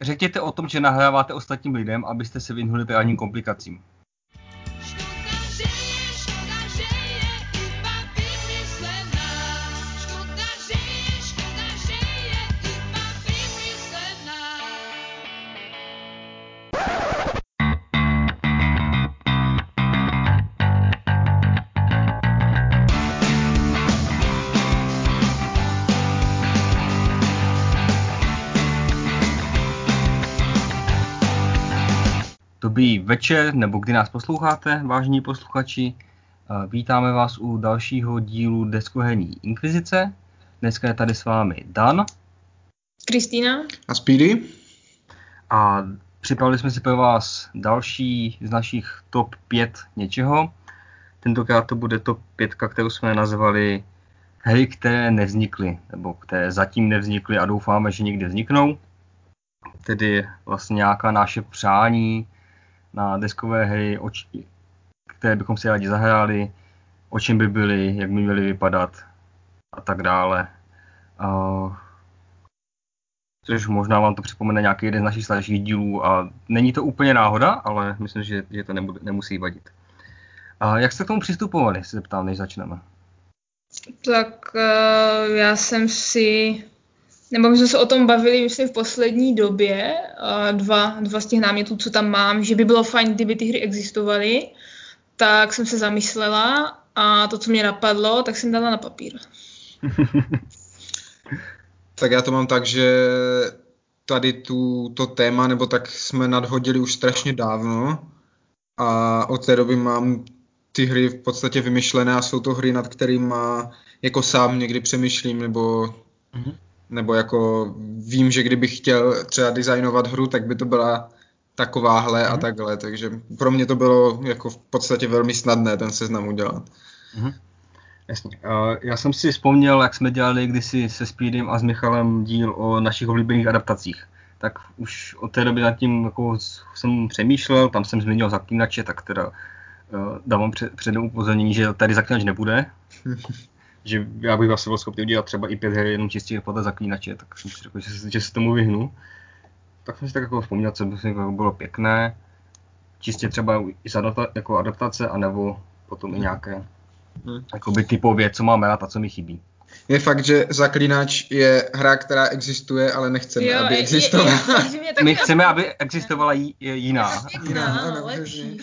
Řekněte o tom, že nahráváte ostatním lidem, abyste se vyhnuli právním komplikacím. Večer, nebo kdy nás posloucháte, vážní posluchači. Vítáme vás u dalšího dílu Deskoherní inkvizice. Dneska je tady s vámi Dan. Kristýna. A Speedy. A připravili jsme si pro vás další z našich top 5 něčeho. Tentokrát to bude top 5, kterou jsme nazvali hry, které nevznikly, nebo které zatím nevznikly a doufáme, že někdy vzniknou. Tedy vlastně nějaká naše přání, na deskové hry, oč, které bychom si rádi zahráli, o čem by byly, jak by měly vypadat a tak dále. Uh, což možná vám to připomene nějaký jeden z našich starších dílů a není to úplně náhoda, ale myslím, že, že to nebude, nemusí vadit. A jak jste k tomu přistupovali, se zeptám, než začneme? Tak uh, já jsem si nebo my jsme se o tom bavili, myslím, v poslední době, dva, dva z těch námětů, co tam mám, že by bylo fajn, kdyby ty hry existovaly, tak jsem se zamyslela a to, co mě napadlo, tak jsem dala na papír. tak já to mám tak, že tady tu, to téma, nebo tak jsme nadhodili už strašně dávno a od té doby mám ty hry v podstatě vymyšlené a jsou to hry, nad kterými jako sám někdy přemýšlím, nebo mm-hmm nebo jako vím, že kdybych chtěl třeba designovat hru, tak by to byla takováhle mm-hmm. a mhm. takhle, takže pro mě to bylo jako v podstatě velmi snadné ten seznam udělat. Mm-hmm. Jasně. Uh, já jsem si vzpomněl, jak jsme dělali kdysi se Speedem a s Michalem díl o našich oblíbených adaptacích. Tak už od té doby nad tím jako jsem přemýšlel, tam jsem zmínil zaklínače, tak teda uh, dávám před, předem upozornění, že tady zaklínač nebude. že já bych asi byl schopný udělat třeba i pět her jenom čistě podle zaklínače, tak jsem si řekl, že se, že se tomu vyhnu. Tak jsem si tak jako vzpomněl, co by jako bylo pěkné, čistě třeba i adapta, jako adaptace, anebo potom i nějaké hmm. jakoby typově, co máme rád a co mi chybí. Je fakt, že Zaklínač je hra, která existuje, ale nechceme, jo, aby existovala. Je, je, je, My chceme, aby existovala jí, jiná. Jiná, ano, lepší.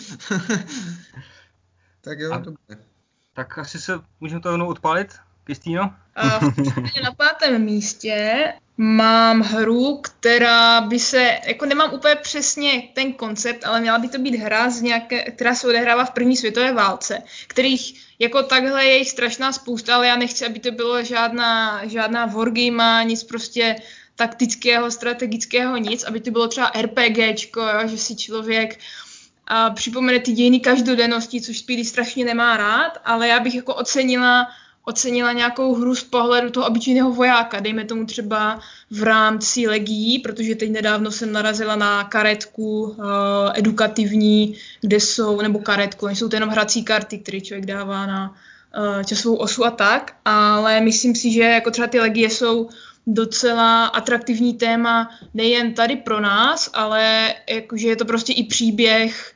tak jo, a, dobře. Tak asi se můžeme to rovnou odpálit, Kristýno? na pátém místě mám hru, která by se, jako nemám úplně přesně ten koncept, ale měla by to být hra, z nějaké, která se odehrává v první světové válce, kterých jako takhle je jich strašná spousta, ale já nechci, aby to bylo žádná, žádná wargame, nic prostě taktického, strategického, nic, aby to bylo třeba RPGčko, jo, že si člověk a připomene ty dějiny každodennosti, což Speedy strašně nemá rád, ale já bych jako ocenila, ocenila nějakou hru z pohledu toho obyčejného vojáka, dejme tomu třeba v rámci legií, protože teď nedávno jsem narazila na karetku uh, edukativní, kde jsou, nebo karetku, jsou to jenom hrací karty, které člověk dává na uh, časovou osu a tak, ale myslím si, že jako třeba ty legie jsou docela atraktivní téma nejen tady pro nás, ale jakože je to prostě i příběh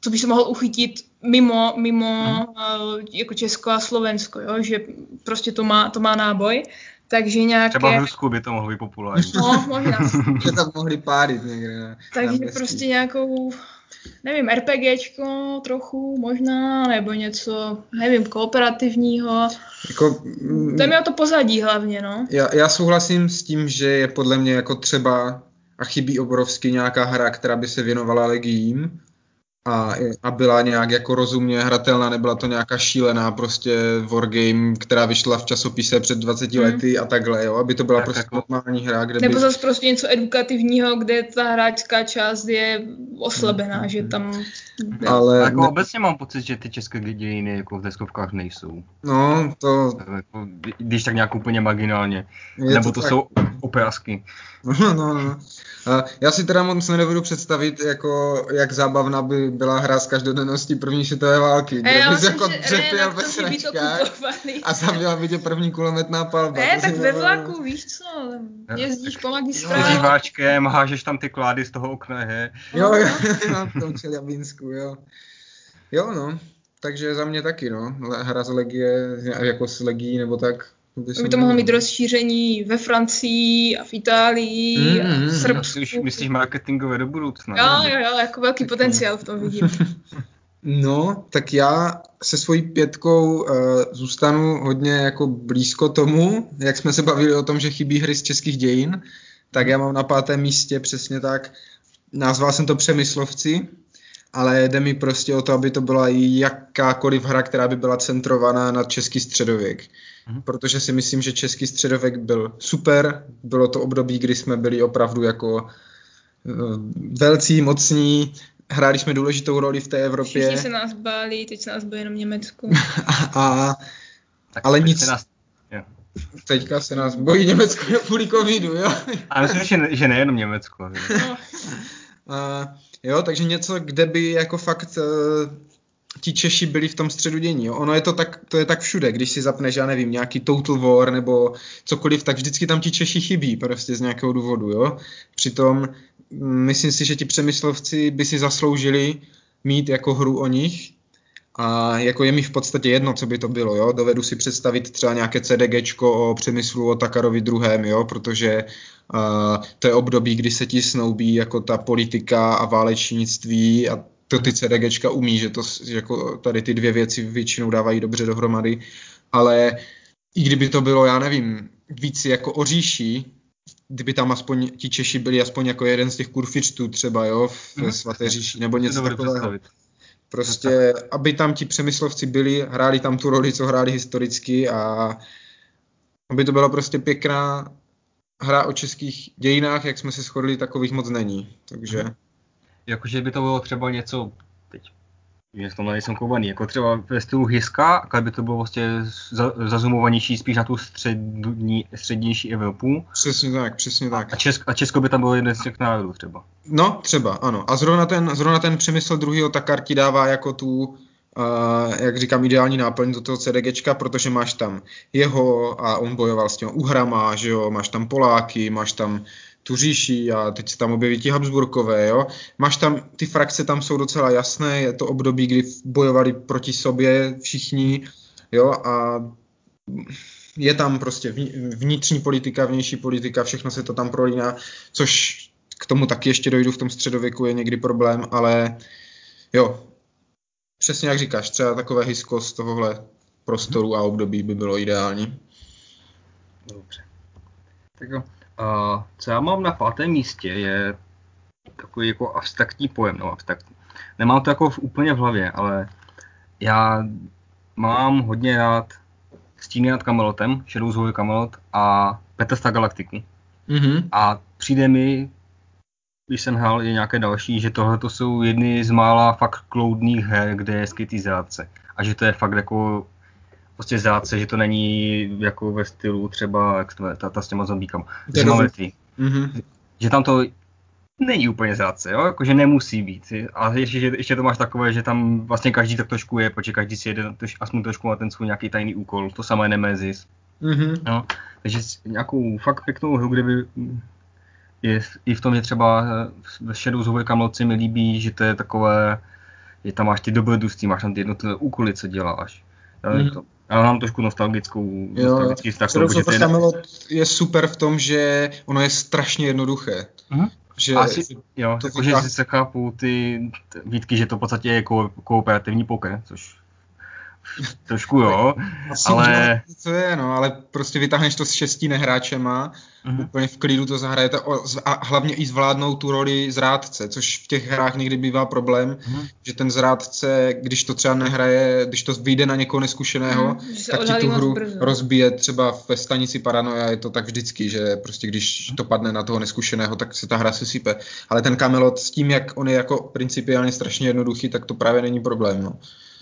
co by se mohl uchytit mimo, mimo hmm. jako Česko a Slovensko, jo? že prostě to má, to má náboj. Takže nějaké... Třeba v Rusku by to mohlo být populární. No, možná. že tam mohli pálit někde. Takže prostě nějakou, nevím, RPGčko trochu možná, nebo něco, nevím, kooperativního. Jako, to je to pozadí hlavně, no. Já, já souhlasím s tím, že je podle mě jako třeba a chybí obrovsky nějaká hra, která by se věnovala legiím, a, a byla nějak jako rozumně hratelná, nebyla to nějaká šílená prostě wargame, která vyšla v časopise před 20 hmm. lety a takhle, jo, aby to byla tak, prostě jako... normální hra, kde Nebo by... zase prostě něco edukativního, kde ta hráčská část je oslabená, hmm. že tam... Ale jako ne... obecně mám pocit, že ty české dějiny jako v deskovkách nejsou. No, to... Jako, když tak nějak úplně marginálně. Je Nebo to, to jsou oprázky. No, no, no. A já si teda moc nedovedu představit, jako, jak zábavná by byla hra z každodenností první světové války, kde já bys myslím, jako že dřepěl ve sračkách a zabila by tě první kulometná palba. Ne, tak ve vlaku, víš co, jezdíš po S magistrále. diváčkem, hážeš tam ty klády z toho okna, he. Jo, jo, na tom Čeljabinsku, jo. Jo, no. Takže za mě taky, no. Hra z Legie, jako s Legií, nebo tak. By jsem to mohlo mít rozšíření ve Francii a v Itálii Mm, a mm, v mm. Srbsku. Už myslíš marketingové do budoucna. Jo, jo, jo, jako velký potenciál v tom vidím. No, tak já se svojí pětkou uh, zůstanu hodně jako blízko tomu, jak jsme se bavili o tom, že chybí hry z českých dějin, tak já mám na pátém místě přesně tak, nazval jsem to Přemyslovci, ale jde mi prostě o to, aby to byla jakákoliv hra, která by byla centrovaná na český středověk. Mhm. Protože si myslím, že český středověk byl super, bylo to období, kdy jsme byli opravdu jako eh, velcí, mocní, hráli jsme důležitou roli v té Evropě. Všichni se nás báli, teď se nás bojí jenom Německu. A, a Tak Ale teď nic- se Nás... Jo. teďka se nás bojí Německo kvůli covidu, jo? A myslím, že, ne, že nejenom Německo. No, A, jo, takže něco, kde by jako fakt uh, ti Češi byli v tom středu dění. Jo? Ono je to tak, to je tak všude, když si zapneš, já nevím, nějaký Total War nebo cokoliv, tak vždycky tam ti Češi chybí prostě z nějakého důvodu, jo. Přitom mm, myslím si, že ti přemyslovci by si zasloužili mít jako hru o nich a jako je mi v podstatě jedno, co by to bylo, jo. Dovedu si představit třeba nějaké CDGčko o přemyslu o Takarovi druhém, jo, protože uh, to je období, kdy se ti snoubí jako ta politika a válečnictví a to ty CDGčka umí, že to jako tady ty dvě věci většinou dávají dobře dohromady, ale i kdyby to bylo, já nevím, víc jako o říši, kdyby tam aspoň ti Češi byli aspoň jako jeden z těch kurfičtů třeba, jo, v Mhm. svaté říši, nebo něco takového. představit. Prostě, aby tam ti přemyslovci byli, hráli tam tu roli, co hráli historicky a aby to byla prostě pěkná hra o českých dějinách, jak jsme se shodli, takových moc není. Takže Jakože by to bylo třeba něco, teď, že v tomhle nejsem kouvaný, jako třeba ve stylu Hiska, ale by to bylo vlastně za, zazumovanější spíš na tu střední, střednější Evropu. přesně tak, přesně tak. A, Česk, a Česko by tam bylo jeden z těch národů třeba. No, třeba, ano. A zrovna ten, zrovna ten přemysl druhého Takar ti dává jako tu, uh, jak říkám, ideální náplň do toho CDGčka, protože máš tam jeho a on bojoval s těma Uhrama, že jo, máš tam Poláky, máš tam tu říši a teď se tam objeví ti Habsburkové, jo. Máš tam, ty frakce tam jsou docela jasné, je to období, kdy bojovali proti sobě všichni, jo, a je tam prostě vnitřní politika, vnější politika, všechno se to tam prolíná, což k tomu taky ještě dojdu v tom středověku, je někdy problém, ale jo, přesně jak říkáš, třeba takové hisko z tohohle prostoru a období by bylo ideální. Dobře. Tak jo. A co já mám na pátém místě je takový jako abstraktní pojem, no abstraktní. Nemám to jako v, úplně v hlavě, ale já mám hodně rád Stíny nad Camelotem, Shadows over Camelot a Bethesda Galactiku. Mhm. A přijde mi, když jsem hrál i nějaké další, že tohle to jsou jedny z mála fakt kloudných her, kde je skrytý zrádce. A že to je fakt jako prostě zrádce, že to není jako ve stylu třeba, jak se to jmenuje, ta, ta s těma zombíkama, mrtvý. Mhm. Že tam to není úplně zrádce, jo? Jakože nemusí být. A ještě, že- ještě to máš takové, že tam vlastně každý tak trošku je, protože každý si jede troš, aspoň trošku na ten svůj nějaký tajný úkol. To samé Nemesis. Mhm. No, takže nějakou fakt pěknou hru, kde by je, i v tom je třeba eh, ve Shadows over Camelot se mi líbí, že to je takové, že tam máš ty dobrodružství, máš tam ty jednotlivé úkoly, co děláš. Mhm. to, já mám trošku nostalgickou, Jo, nostalgický vztah, k tomu, Shadows že of to je, Camelot je super v tom, že ono je strašně jednoduché. Mhm. Že, Asi, jo, to jakože říká- si se chápu ty výtky, že to v podstatě je ko, kooperativní poker, což trošku jo, Asi ale-. Co je, no, ale prostě vytáhneš to s šestí nehráčema, Mhm. úplně v klidu to zahrajete a hlavně i zvládnou tu roli zrádce, což v těch hrách někdy bývá problém, Mhm. že ten zrádce, když to třeba nehraje, když to vyjde na někoho neskušeného, se tak ti tu hru brzo. rozbije třeba ve stanici Paranoia, je to tak vždycky, že prostě když to padne na toho neskušeného, tak se ta hra sesype. Ale ten Camelot s tím, jak on je jako principiálně strašně jednoduchý, tak to právě není problém, no.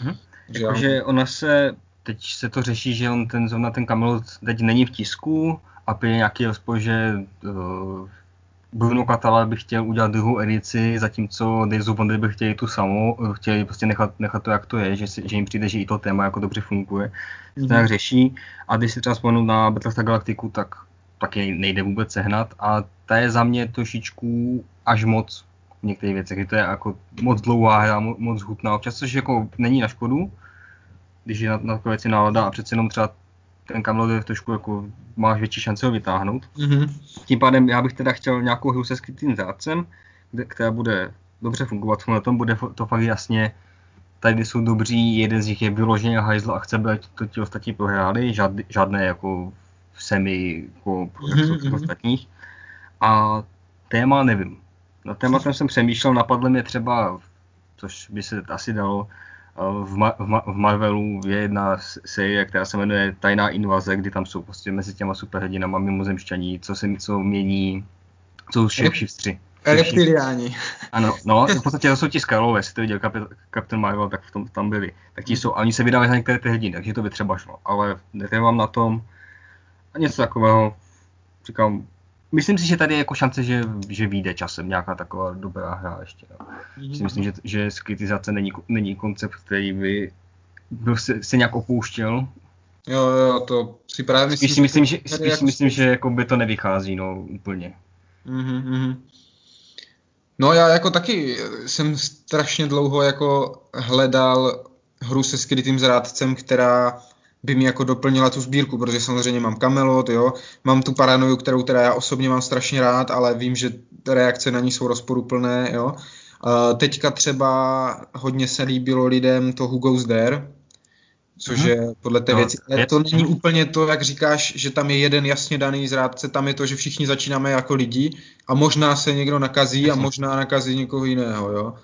Mhm. Jakože ona se teď se to řeší, že on ten zrovna ten Camelot teď není v tisku a prý nějaký rozpor, že uh, Bruno Catala by chtěl udělat druhou edici, zatímco Days of Wonder by chtěli tu samou, chtěli prostě nechat, nechat to, jak to je, že, si, že jim přijde, že i to téma jako dobře funguje, mm-hmm. to nějak řeší. A když si třeba vzpomenu na Battlestar Galactiku, tak taky nejde vůbec sehnat a ta je za mě trošičku až moc v některých věcech, to je jako moc dlouhá hra, moc hutná občas, což jako není na škodu, když je na, na takové věci nálada a přece jenom třeba ten je trošku jako, máš větší šance ho vytáhnout. Mm-hmm. Tím pádem já bych teda chtěl nějakou hru se skrytým zrádcem, která bude dobře fungovat, na tom bude to fakt jasně, tady jsou dobří, jeden z nich je vyloženě hajzl a chce, aby to ti ostatní prohráli, žád, žádné jako semi, jako mm-hmm. ostatních. A téma nevím. Na tématem jsem přemýšlel, napadlo mě třeba, což by se asi dalo, v, Ma- v, Ma- v Marvelu je jedna série, která se jmenuje Tajná invaze, kdy tam jsou prostě mezi těma superhrdinama mimozemšťaní, co se co mění, co jsou vstři. Reptiliáni. Ano, no, v podstatě to jsou ti Skrulové, jestli to viděl Cap- Captain Marvel, tak v tom, tam byli. Tak ti jsou, a oni se vydávají za některé ty hrdiny, takže to by třeba šlo. Ale netrvám na tom. A něco takového, říkám, Myslím si, že tady je jako šance, že, že vyjde časem nějaká taková dobrá hra ještě. No. Mm-hmm. Si myslím, že, že skritizace není, není koncept, který by byl se, se nějak opouštěl. Jo, jo, to si právě myslím. Spíš si myslím, že, spíš jako... myslím, že jako by to nevychází, no, úplně. Mm-hmm. No já jako taky jsem strašně dlouho jako hledal hru se skrytým zrádcem, která by mi jako doplnila tu sbírku, protože samozřejmě mám Camelot, jo, mám tu paranoju, kterou teda já osobně mám strašně rád, ale vím, že reakce na ní jsou rozporuplné, jo. Uh, teďka třeba hodně se líbilo lidem to Who Goes There, což mm-hmm. je podle té no, věci. Ale to není úplně to, jak říkáš, že tam je jeden jasně daný zrádce, tam je to, že všichni začínáme jako lidi a možná se někdo nakazí a možná nakazí někoho jiného, jo.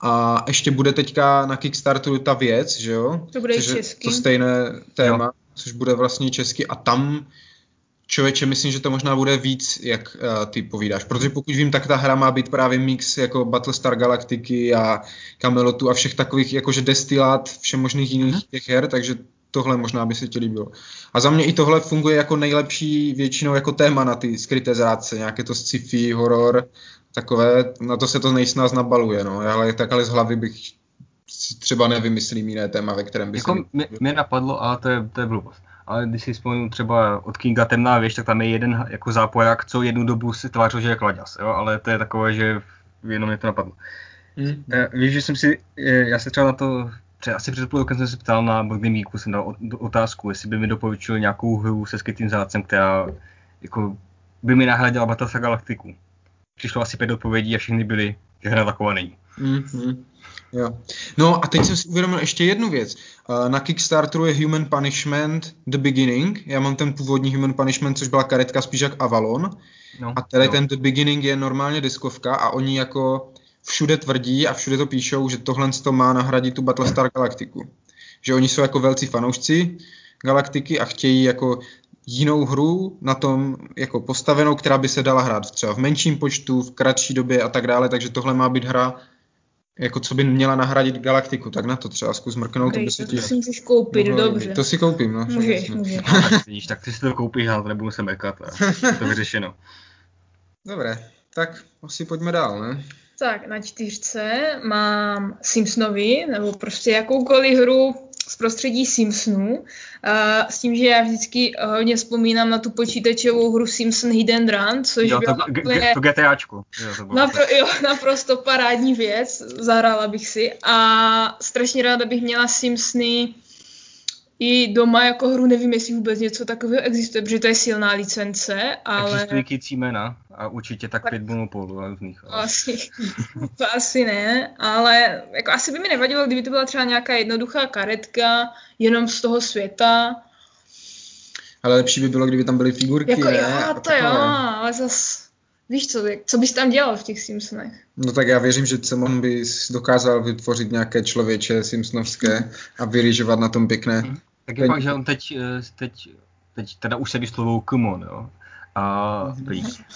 A ještě bude teďka na Kickstarteru ta věc, že jo? To bude což český. To stejné téma, jo. což bude vlastně český. A tam člověče, myslím, že to možná bude víc, jak uh, ty povídáš. Protože pokud vím, tak ta hra má být právě mix jako Battlestar Galactiky a Camelotu a všech takových jakože destilát všem možných jiných uh-huh. těch her, takže tohle možná by se ti líbilo. A za mě i tohle funguje jako nejlepší většinou jako téma na ty skryté zrádce, nějaké to sci-fi, horor, takové, na to se to nejsnáz nabaluje, no, ale takhle z hlavy bych si třeba nevymyslím jiné téma, ve kterém by jako se... Mě, mě napadlo, ale to je, to je blbost. Ale když si vzpomínám třeba od Kinga Temná věž, tak tam je jeden jako zápoják, co jednu dobu si tvářil, že je kladěs, jo? ale to je takové, že jenom mě to napadlo. Mm. Víš, že jsem si, já se třeba na to, před, asi před půl jsem se ptal na Bogdemíku, jsem dal otázku, jestli by mi doporučil nějakou hru se skrytým zácem, která jako by mi nahradila Battlestar Galactiku přišlo asi pět odpovědí a všechny byly, že hra taková není. Mm-hmm. Jo. No a teď jsem si uvědomil ještě jednu věc. Na Kickstarteru je Human Punishment The Beginning. Já mám ten původní Human Punishment, což byla karetka spíš jak Avalon. No, a tady no. ten The Beginning je normálně diskovka a oni jako všude tvrdí a všude to píšou, že tohle to má nahradit tu Battlestar Galactiku. Že oni jsou jako velcí fanoušci Galaktiky a chtějí jako jinou hru na tom jako postavenou, která by se dala hrát třeba v menším počtu, v kratší době a tak dále, takže tohle má být hra, jako co by měla nahradit Galaktiku, tak na to třeba zkus mrknout, to by se ti... To si můžeš koupit, no, dobře. To si koupím, no. Můžeš, můžeš. Vidíš, tak ty si to koupíš, ale to nebudu se mekat to vyřešeno. Dobré, tak asi pojďme dál, ne? Tak, na čtyřce mám Simpsonovi, nebo prostě jakoukoliv hru prostředí Simpsonů, a s tím, že já vždycky hodně vzpomínám na tu počítačovou hru Simpson Hidden Run, což jo, byla to, úplně... To GTAčku. Jo, to napro, jo, naprosto parádní věc, zahrála bych si a strašně ráda bych měla Simpsony i doma jako hru nevím, jestli vůbec něco takového existuje, protože to je silná licence, ale... Existují kycí jména a určitě tak, tak pět monopolů různých. Ale... Asi, to asi ne, ale jako asi by mi nevadilo, kdyby to byla třeba nějaká jednoduchá karetka, jenom z toho světa. Ale lepší by bylo, kdyby tam byly figurky, jako, ne? Jo, to jo, ale zas... Víš co, co bys tam dělal v těch Simpsonech? No tak já věřím, že Simon by dokázal vytvořit nějaké člověče Simpsonovské a vyrýžovat na tom pěkné. Tak je fakt, že on teď, eh, teď, teď teda už se vyslovou Kumon, jo. A,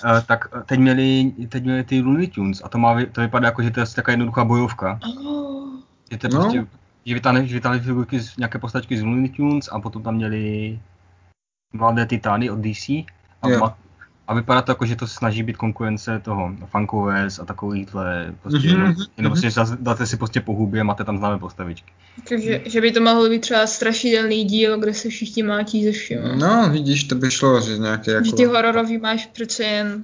a, tak teď měli, teď měli ty Looney Tunes a to, má, to vypadá jako, že to je taková jednoduchá bojovka. Oh. Je to no. prostě že vytáhli, že vytáhli figurky z nějaké postačky z Looney Tunes a potom tam měli mladé titány od DC a, Jo. A vypadá to jako, že to se snaží být konkurence toho Funkoves a takovýchhle, prostě, Mhm, jenom, mhm, mhm. prostě zase dáte si prostě po hubě a máte tam známé postavičky. Takže že by to mohlo být třeba strašidelný díl, kde se všichni mátí ze vším. No, vidíš, to by šlo, že nějaké jako... Že ty hororový máš přece jen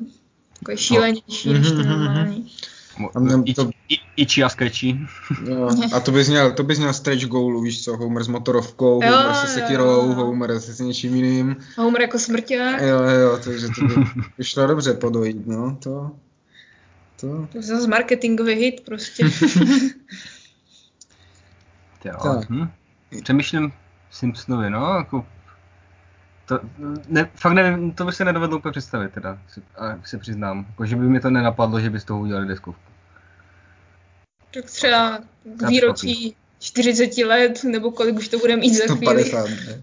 takové šílenější než Mhm, ty mhm, normální. Mo- A nem- I, to- i, Ichi a Sketchy. Jo. A to bys měl, to bys měl stretch goalu, víš co, Homer s motorovkou, Jo, Homer se sekirou. Homer se s něčím jiným. Homer jako smrťák. Jo, jo, takže to by, by šlo dobře podojít, no, to, to, To je zase marketingový hit prostě. Jo, Tak. hm? Přemýšlím Simpsonovi, no, jako... To, ne, fakt nevím, to by se nedovedlo úplně představit teda, si, a se přiznám. Jako, že by mi to nenapadlo, že by z toho udělali deskovku. tak třeba k výročí 40 let, nebo kolik už to bude mít za chvíli. 150. ne.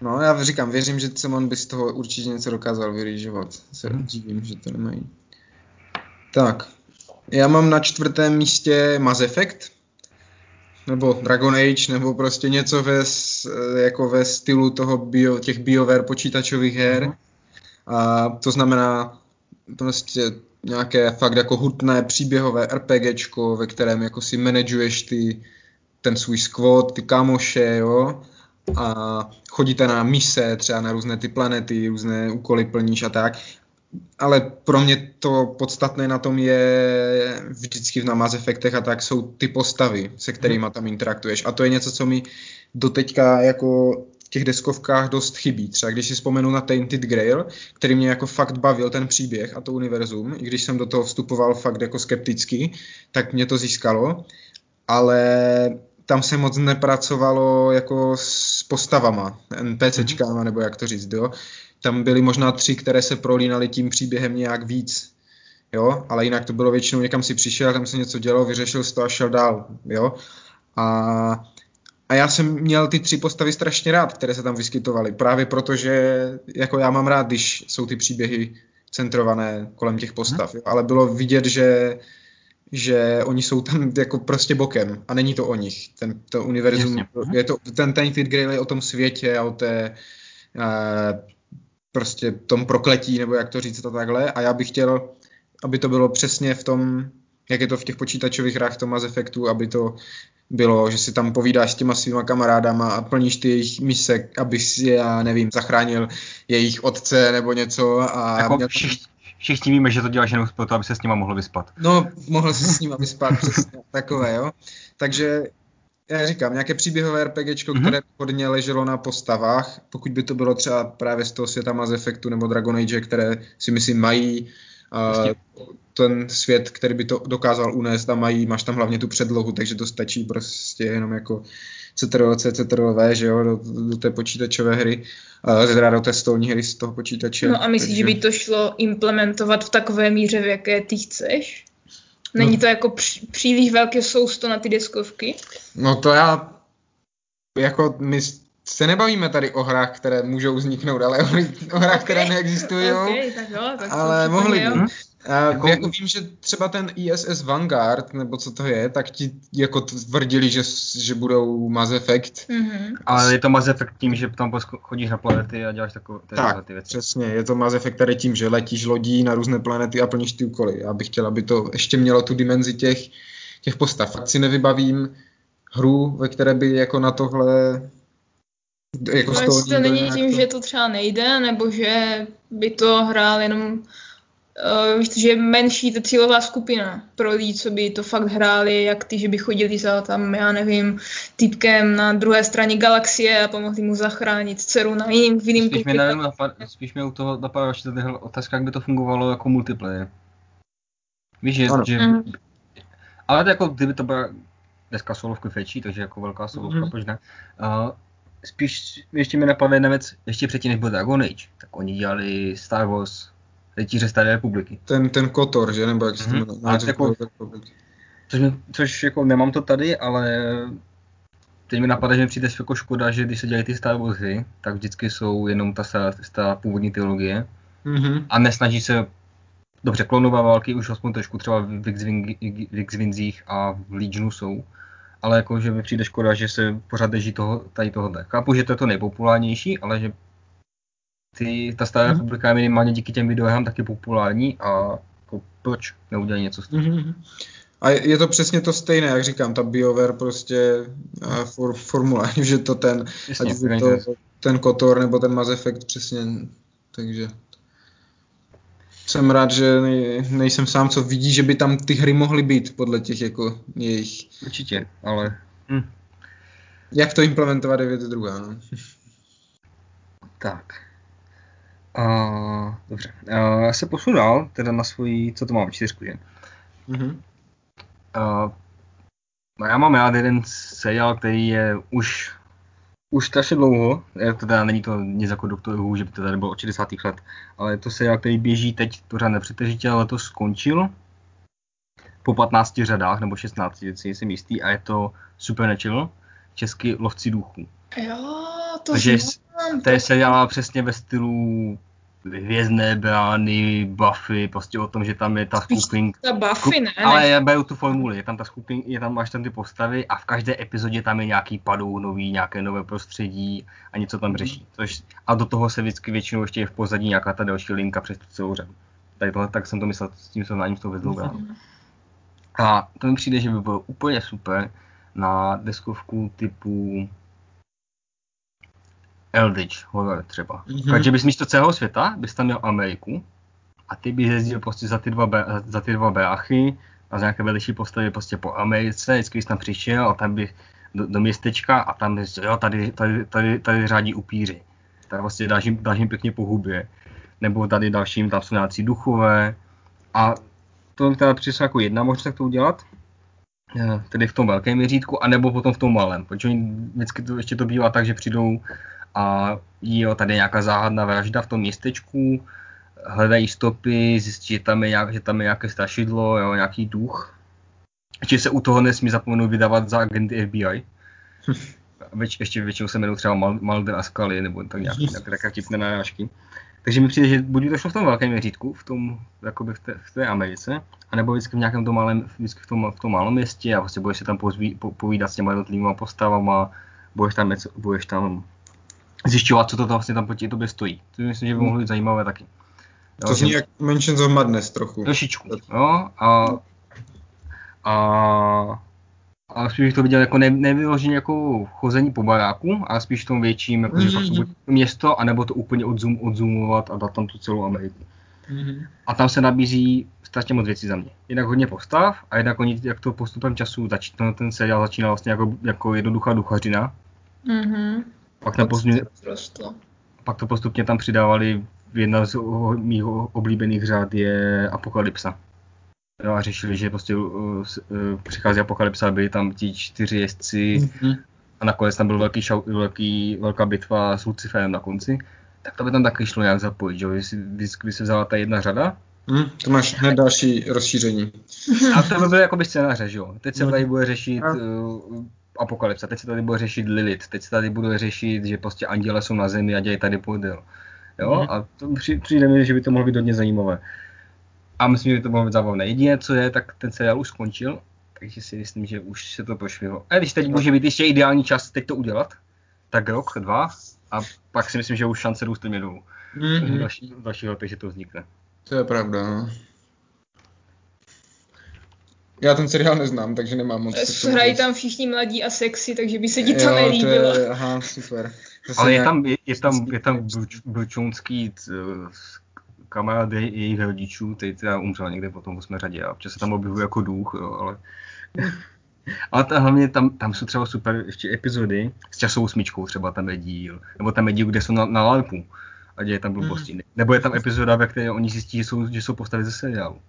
No, já říkám, věřím, že Simon by z toho určitě něco dokázal vyrýžovat. Se Mhm. divím, že to nemají. Tak, já mám na čtvrtém místě Mass Effect, nebo Dragon Age, nebo prostě něco ve, s- jako ve stylu toho bio, těch BioWare počítačových her. Mhm. A to znamená prostě nějaké fakt jako hutné příběhové RPGčko, ve kterém jako si manažuješ ty, ten svůj squad, ty kámoše, jo, a chodíte na mise, třeba na různé ty planety, různé úkoly plníš a tak. Ale pro mě to podstatné na tom je vždycky na Mass Effectech a tak jsou ty postavy, se kterými tam interaktuješ. A to je něco, co mi doteďka jako v těch deskovkách dost chybí. Třeba když si vzpomenu na Tainted Grail, který mě jako fakt bavil ten příběh a to univerzum, i když jsem do toho vstupoval fakt jako skepticky, tak mě to získalo, ale tam se moc nepracovalo jako s postavama, NPCčkama, nebo jak to říct, jo. Tam byly možná tři, které se prolínaly tím příběhem nějak víc, jo, ale jinak to bylo většinou někam si přišel, tam se něco dělo, vyřešil to a šel dál, jo. A, a já jsem měl ty tři postavy strašně rád, které se tam vyskytovaly, právě protože jako já mám rád, když jsou ty příběhy centrované kolem těch postav, jo? ale bylo vidět, že že oni jsou tam jako prostě bokem a není to o nich. Ten, to univerzum, Jasně. je to, ten Tainted Grail je o tom světě a o té eh, prostě tom prokletí, nebo jak to říct to takhle a já bych chtěl, aby to bylo přesně v tom, jak je to v těch počítačových hrách v tom Mass Effectu, aby to bylo, že si tam povídáš s těma svýma kamarádama a plníš ty jejich mise, aby si, já nevím, zachránil jejich otce nebo něco a Jako měl všichni, všichni víme, že to děláš jenom proto, aby se s nima mohl vyspat. No, mohl si s ním vyspat, přesně, takové, jo. Takže já říkám, nějaké příběhové RPGčko, Mhm. které hodně leželo na postavách, pokud by to bylo třeba právě z toho světa Mass Effectu nebo Dragon Age, které si myslím mají uh, ten svět, který by to dokázal unést a mají, máš tam hlavně tu předlohu, takže to stačí prostě jenom jako CTRL, CTRL, že jo, do, do té počítačové hry, uh, teda do té stolní hry z toho počítače. No a myslíš, že takže- by to šlo implementovat v takové míře, v jaké ty chceš? Není to jako při, příliš velké sousto na ty deskovky? No to já, jako my se nebavíme tady o hrách, které můžou vzniknout, ale o, o hrách, Ok. které neexistují. Ok, tak jo, tak Ale mohli by. A jako... Jako- jako vím, že třeba ten ISS Vanguard, nebo co to je, tak ti jako tvrdili, že, že budou Mass Effect. Mhm. Ale je to Mass Effect tím, že tam posko- chodíš na planety a děláš takové Tak, ty věci. přesně, je to Mass Effect tady tím, že letíš lodí na různé planety a plníš ty úkoly. Já bych chtěl, aby to ještě mělo tu dimenzi těch, těch postav. Fakt si nevybavím hru, ve které by jako na tohle jako No, to není tím, to- že to třeba nejde, nebo že by to hrál jenom uh, víš, že je menší ta cílová skupina pro lidi, co by to fakt hráli, jak ty, že by chodili za tam, já nevím, typkem na druhé straně galaxie a pomohli mu zachránit dceru na jiným, v jiným Spíš mě, nevím, napad, spíš mě u toho napadá ještě tahle otázka, jak by to fungovalo jako multiplayer. Víš, že, Ano. že Mhm. ale to jako kdyby to byla dneska solovky fečí, takže jako velká solovka, Mhm. proč ne? Uh, spíš ještě mi napadne jedna věc, ještě předtím, než byl Dragon Age, tak oni dělali Star Wars, Rytíře Staré republiky. Ten, ten Kotor, že? Nebo jak se to Mhm. jmenuje? Jako-. Což, mi, což jako nemám to tady, ale teď mi napadá, že mi přijde jako škoda, že když se dělají ty Star hry, tak vždycky jsou jenom ta, ta, původní trilogie Mhm. a nesnaží se Dobře, klonové války už aspoň trošku třeba v X-Wingzích a v Legionu jsou, ale jako, že mi přijde škoda, že se pořád drží toho, tady tohohle. Chápu, že to je to nejpopulárnější, ale že ty, ta stará mm. republika je minimálně díky těm videohrám taky populární a jako, proč neudělat něco s tím? Mm-hmm. A je to přesně to stejné, jak říkám, ta BioWare prostě for, formula, že to ten, Jasně, ať to, ten Kotor nebo ten Mass Effect přesně, takže jsem rád, že nej, nejsem sám, co vidí, že by tam ty hry mohly být podle těch jako jejich. Určitě, ale... Hm. Jak to implementovat je věc druhá. No. Tak. Uh, dobře. Uh, já se posunul teda na svoji, co to mám, čtyřku, že? Mm-hmm. Uh, no já mám rád jeden seriál, který je už už strašně dlouho, je to teda není to nic jako Doktor Who, že by to tady bylo od 60. let, ale je to seriál, který běží teď pořád nepřetržitě, ale to skončil po 15 řadách, nebo 16, si jsem jistý, a je to Supernatural, český lovci duchů. Jo, to Takže to je seriál přesně ve stylu hvězdné brány, Buffy, prostě o tom, že tam je ta skupinka. Ta Buffy, ne? Ale já beru tu formuli, je tam ta skupinka, je tam máš tam ty postavy a v každé epizodě tam je nějaký padou nový, nějaké nové prostředí a něco tam řeší. Což, a do toho se vždycky většinou ještě je v pozadí nějaká ta další linka přes tu celou řadu. Tady tohle, tak jsem to myslel s tím srovnáním s tou hvězdou bránou. Mm-hmm. A to mi přijde, že by bylo úplně super na deskovku typu Eldritch horror třeba. Mm-hmm. Takže bys místo celého světa, bys tam měl Ameriku a ty bys jezdil prostě za ty dva, za ty dva bráchy a za nějaké vedlejší postavy prostě po Americe, vždycky bys tam přišel a tam by do, do městečka a tam bys, jo, tady, tady, tady, tady řádí upíři. Tak vlastně dáš jim, dáš jim pěkně po hubě. Nebo tady dalším, tam jsou nějací duchové. A to teda přišlo jako jedna možnost, jak to udělat, eh, tedy v tom velkém měřítku, anebo potom v tom malém, protože vždycky to ještě to bývá tak, že přijdou a jo, tady je nějaká záhadná vražda v tom městečku, hledají stopy, zjistí, že tam je, nějak, že tam je nějaké strašidlo, jo, nějaký duch. Ještě se u toho nesmí zapomenout vydávat za agenty FBI. Več, ještě většinou se jmenují třeba Mulder a Scully, nebo tak nějak, nějak takové tipné narážky. Takže mi přijde, že buď to šlo v tom velkém měřítku, v tom, jakoby v té, v té Americe, anebo vždycky v nějakém tom malém, vždycky v tom, v tom malém městě a vlastně budeš se tam pozví, po, povídat s těma jednotlivými postavama, budeš tam, budeš tam zjišťovat, co to vlastně tam proti tobě stojí. To myslím, že by mohlo být zajímavé taky. Jo, to zní jak Mansions of Madness trochu. Trošičku, jo. A, a, a spíš bych to viděl jako ne, nevyloženě jako chození po baráku, ale spíš v tom větším, jako mm-hmm. že buď město, anebo to úplně odzoom, odzoomovat a dát tam tu celou Ameriku. Mm-hmm. A tam se nabízí strašně moc věcí za mě. Jednak hodně postav a jednak oni, jak to postupem času začíná, ten seriál začíná vlastně jako, jako jednoduchá duchařina. Mm-hmm. Pak, to postupně, pak to postupně tam přidávali, jedna z mých oblíbených řád je Apokalypsa. Jo, a řešili, že prostě uh, uh, přichází apokalypsa, byli tam ti čtyři jezdci mm-hmm. a nakonec tam byl velký, šau, velký, velká bitva s Luciferem na konci, tak to by tam taky šlo nějak zapojit, že vždycky by se vzala ta jedna řada. Mm, to máš hned další rozšíření. A to by bylo jako by scénáře, že jo. Teď se tady bude řešit uh, apokalypsa, teď se tady bude řešit Lilith, teď se tady bude řešit, že prostě anděle jsou na zemi a dějí tady podél. Jo, mm-hmm. a to přijde mi, že by to mohlo být hodně zajímavé. A myslím, že by to mohlo být zábavné. Jediné, co je, tak ten seriál už skončil, takže si myslím, že už se to pošvihlo. A když teď může být ještě ideální čas teď to udělat, tak rok, dva, a pak si myslím, že už šance růst mě dolů. Mm-hmm. Další, další letech, že to vznikne. To je pravda, no. Já ten seriál neznám, takže nemám moc. Hrají tam všichni mladí a sexy, takže by se ti to jo, nelíbilo. To je, aha, super. Zase Ale je tam, je, je tam, je tam Bručunský kamarád jejich rodičů, který teda umřel někde po tom osmé řadě a občas se tam objevuje jako duch, jo, ale... Ale ta, hlavně tam, tam jsou třeba super ještě epizody s časovou smyčkou, třeba tam je díl, nebo tam je díl, kde jsou na, na lampu a děje tam blbosti. Mm. Nebo je tam epizoda, ve které oni zjistí, že jsou, že jsou postavy ze seriálu.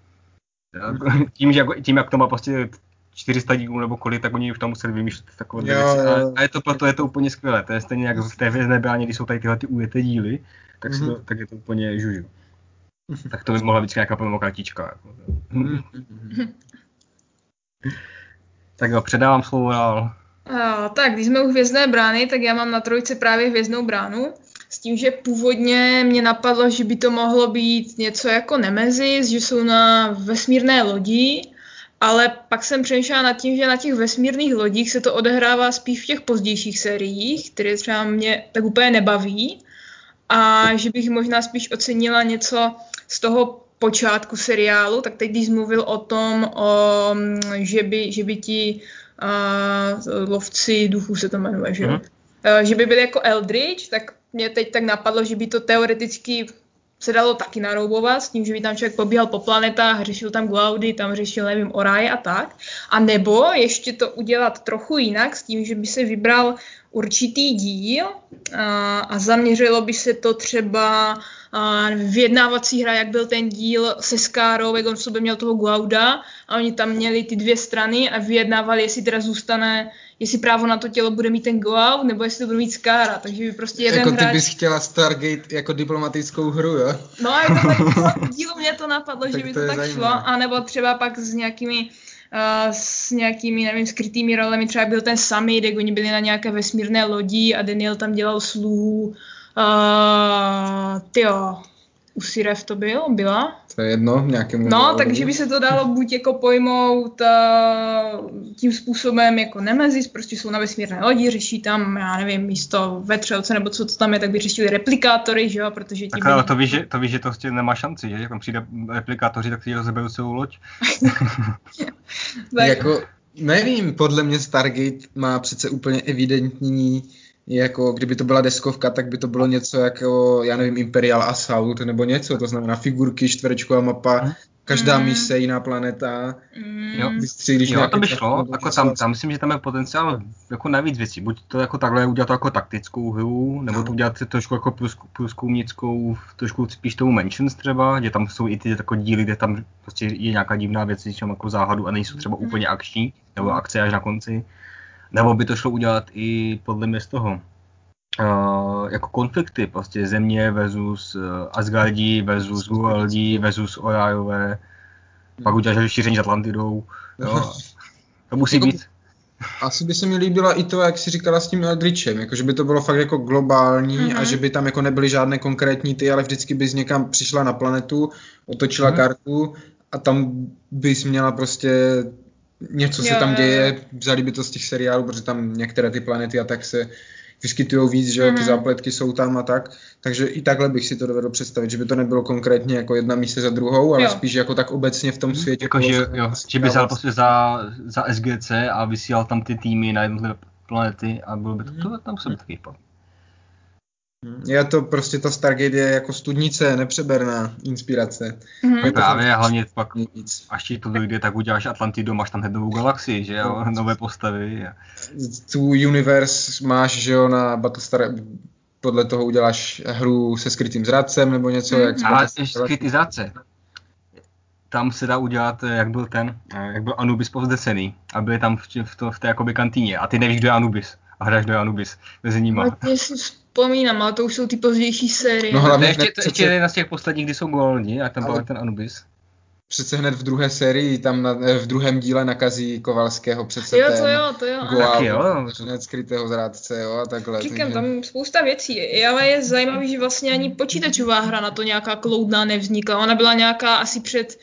Tím, že jako, tím, jak to má prostě 400 dílů nebo kolik, tak oni už tam museli vymýšlet takové věci. A, a, je to proto je to úplně skvělé. To je stejně jak v té hvězdné bráně, když jsou tady tyhle ty ujeté díly, tak, mm-hmm. to, tak je to úplně žužu. Tak to by mohla být nějaká kartička. Jako. Mm-hmm. tak jo, předávám slovo dál. Uh, tak, když jsme u hvězdné brány, tak já mám na trojce právě hvězdnou bránu. S tím, že původně mě napadlo, že by to mohlo být něco jako Nemezis, že jsou na vesmírné lodi ale pak jsem přemýšlela nad tím, že na těch vesmírných lodích se to odehrává spíš v těch pozdějších sériích, které třeba mě tak úplně nebaví a že bych možná spíš ocenila něco z toho počátku seriálu, tak teď když mluvil o tom, o, že, by, že by ti uh, lovci duchů se to jmenuje, že, mm. uh, že by byli jako Eldridge, tak mě teď tak napadlo, že by to teoreticky se dalo taky naroubovat s tím, že by tam člověk pobíhal po planetách, řešil tam Glaudy, tam řešil, nevím, Oraj a tak. A nebo ještě to udělat trochu jinak s tím, že by se vybral určitý díl a, a zaměřilo by se to třeba a vyjednávací hra, jak byl ten díl se Skárou, jak on v sobě měl toho Glauda a oni tam měli ty dvě strany a vyjednávali, jestli teda zůstane, jestli právo na to tělo bude mít ten Glaud, nebo jestli to bude mít Skára, takže by prostě jeden Jako hráč... ty bys chtěla Stargate jako diplomatickou hru, jo? No to tak, dílo mě to napadlo, tak že by to, to tak zajímavé. šlo, anebo třeba pak s nějakými Uh, s nějakými, nevím, skrytými rolemi, třeba byl ten samý, kde oni byli na nějaké vesmírné lodi a Daniel tam dělal sluhu Uh, tyjo, u Sirev to byl, byla? To je jedno, nějakému... No, takže by se to dalo buď jako pojmout uh, tím způsobem jako Nemezis, prostě jsou na vesmírné lodi, řeší tam, já nevím, místo vetřelce nebo co to tam je, tak by řešili replikátory, že jo, protože tím... Tak ale to víš, že, to víš, že to prostě nemá šanci, že? Jak tam přijde replikátoři, tak si rozeberou celou loď. tak... jako, nevím, podle mě Stargate má přece úplně evidentní jako kdyby to byla deskovka, tak by to bylo něco jako, já nevím, Imperial Assault nebo něco, to znamená figurky, čtverečková mapa, mhm. každá mm. mise, jiná planeta, mm. jo. jo, to by šlo, jako tam, tam myslím, že tam je potenciál jako navíc věcí, buď to jako takhle udělat to jako taktickou hru, nebo no. to udělat trošku jako průzkumnickou, trošku spíš tou mentions třeba, že tam jsou i ty jako díly, kde tam prostě je nějaká divná věc, jako záhadu a nejsou třeba mm. úplně akční, nebo akce až na konci. Nebo by to šlo udělat i podle mě z toho, uh, jako konflikty, prostě země versus uh, Asgardi versus Gualdi versus Orajové, pak udělat šíření s Atlantidou, jo. To musí jako, být. Asi by se mi líbila i to, jak si říkala s tím Eldritchem, jako že by to bylo fakt jako globální mm-hmm. a mhm. že by tam jako nebyly žádné konkrétní ty, ale vždycky bys někam přišla na planetu, otočila mm-hmm. kartu a tam bys měla prostě něco se tam děje, vzali by to z těch seriálů, protože tam některé ty planety a tak se vyskytují víc, že mm-hmm. ty mhm. zápletky jsou tam a tak. Takže i takhle bych si to dovedl představit, že by to nebylo konkrétně jako jedna místa za druhou, ale jo. spíš jako tak obecně v tom mhm. světě. Jako, že, jo, že by vzal prostě za, za SGC a vysílal tam ty týmy na jednotlivé planety a bylo by to, to tam se by taky je to prostě ta Stargate je jako studnice, nepřeberná inspirace. Mm-hmm. Je Právě, fakt... hlavně pak, nic. až ti to dojde, tak uděláš Atlantidu, máš tam hned novou galaxii, že jo, no. nové postavy. A... Tu universe máš, že jo, na Battlestar, podle toho uděláš hru se skrytým zradcem nebo něco. Mm. Jak Ale skrytý zradce. Tam se dá udělat, jak byl ten, jak byl Anubis povzdesený a byli tam v, v, to, v té jakoby kantýně a ty nevíš, kdo je Anubis a hráš do Anubis mezi nima. No, vzpomínám, ale to už jsou ty pozdější série. No hlavně ještě, přece... ještě jedna z těch posledních, kdy jsou golní a tam byl ten Anubis. Přece hned v druhé sérii, tam na, v druhém díle nakazí Kovalského přece jo, to jo, to jo. Goal, jo. hned skrytého zrádce, jo, a takhle. Říkám, tam spousta věcí, ale je zajímavý, že vlastně ani počítačová hra na to nějaká kloudná nevznikla. Ona byla nějaká asi před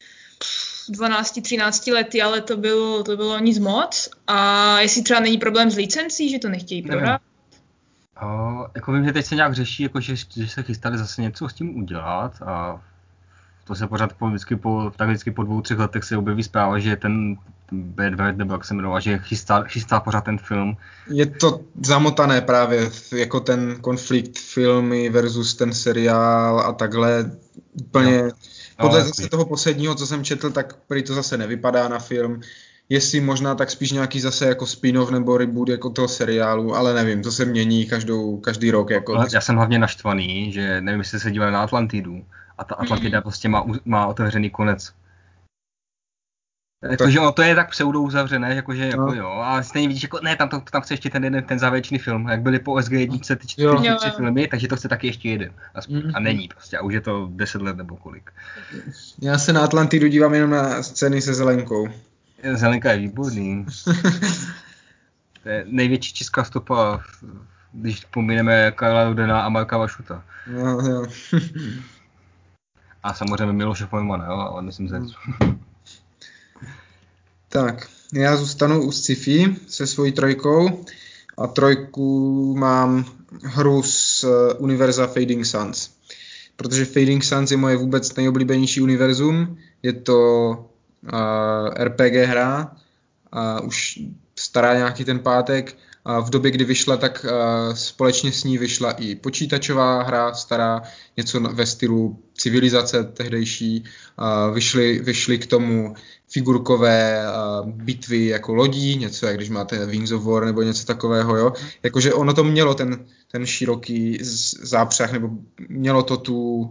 12-13 lety, ale to bylo, to bylo nic moc. A jestli třeba není problém s licencí, že to nechtějí prodat, Uh, jako vím, že teď se nějak řeší, jako že, že se chystali zase něco s tím udělat a to se pořád po, vždycky po, tak vždycky po dvou, třech letech se objeví zpráva, že ten B2 nebo jak se jmenoval, že chystá, chystá pořád ten film. Je to zamotané právě, jako ten konflikt filmy versus ten seriál a takhle úplně... No. Podle no, zase toho posledního, co jsem četl, tak prý to zase nevypadá na film jestli možná tak spíš nějaký zase jako spin-off nebo reboot jako toho seriálu, ale nevím, to se mění každou, každý rok. Jako. Já jsem hlavně naštvaný, že nevím, jestli se dívali na Atlantidu a ta Atlantida mm. prostě má, má otevřený konec. Jakože ono to je tak pseudo uzavřené, jakože jako no. jo, a stejně vidíš, jako ne, tam, to, tam chce ještě ten jeden, ten závěrečný film, jak byly po SG jednice ty čtyři tři filmy, takže to chce taky ještě jeden. Aspoň, mm. A není prostě, a už je to deset let nebo kolik. Já se na Atlantidu dívám jenom na scény se Zelenkou. Zelenka je výborný. to je největší česká stopa, když pomineme Karla Rudena a Marka Vašuta. No, jo. a samozřejmě Miloše Formana, jo, ale myslím, že... Tak, já zůstanu u sci-fi se svojí trojkou a trojku mám hru z uh, univerza Fading Suns. Protože Fading Suns je moje vůbec nejoblíbenější univerzum. Je to uh, RPG hra a už stará nějaký ten pátek. V době, kdy vyšla, tak uh, společně s ní vyšla i počítačová hra stará, něco ve stylu civilizace tehdejší. Uh, vyšly, vyšly k tomu figurkové uh, bitvy jako lodí, něco jak když máte Wings of War nebo něco takového, jo. Jakože ono to mělo ten, ten široký zápřah, nebo mělo to tu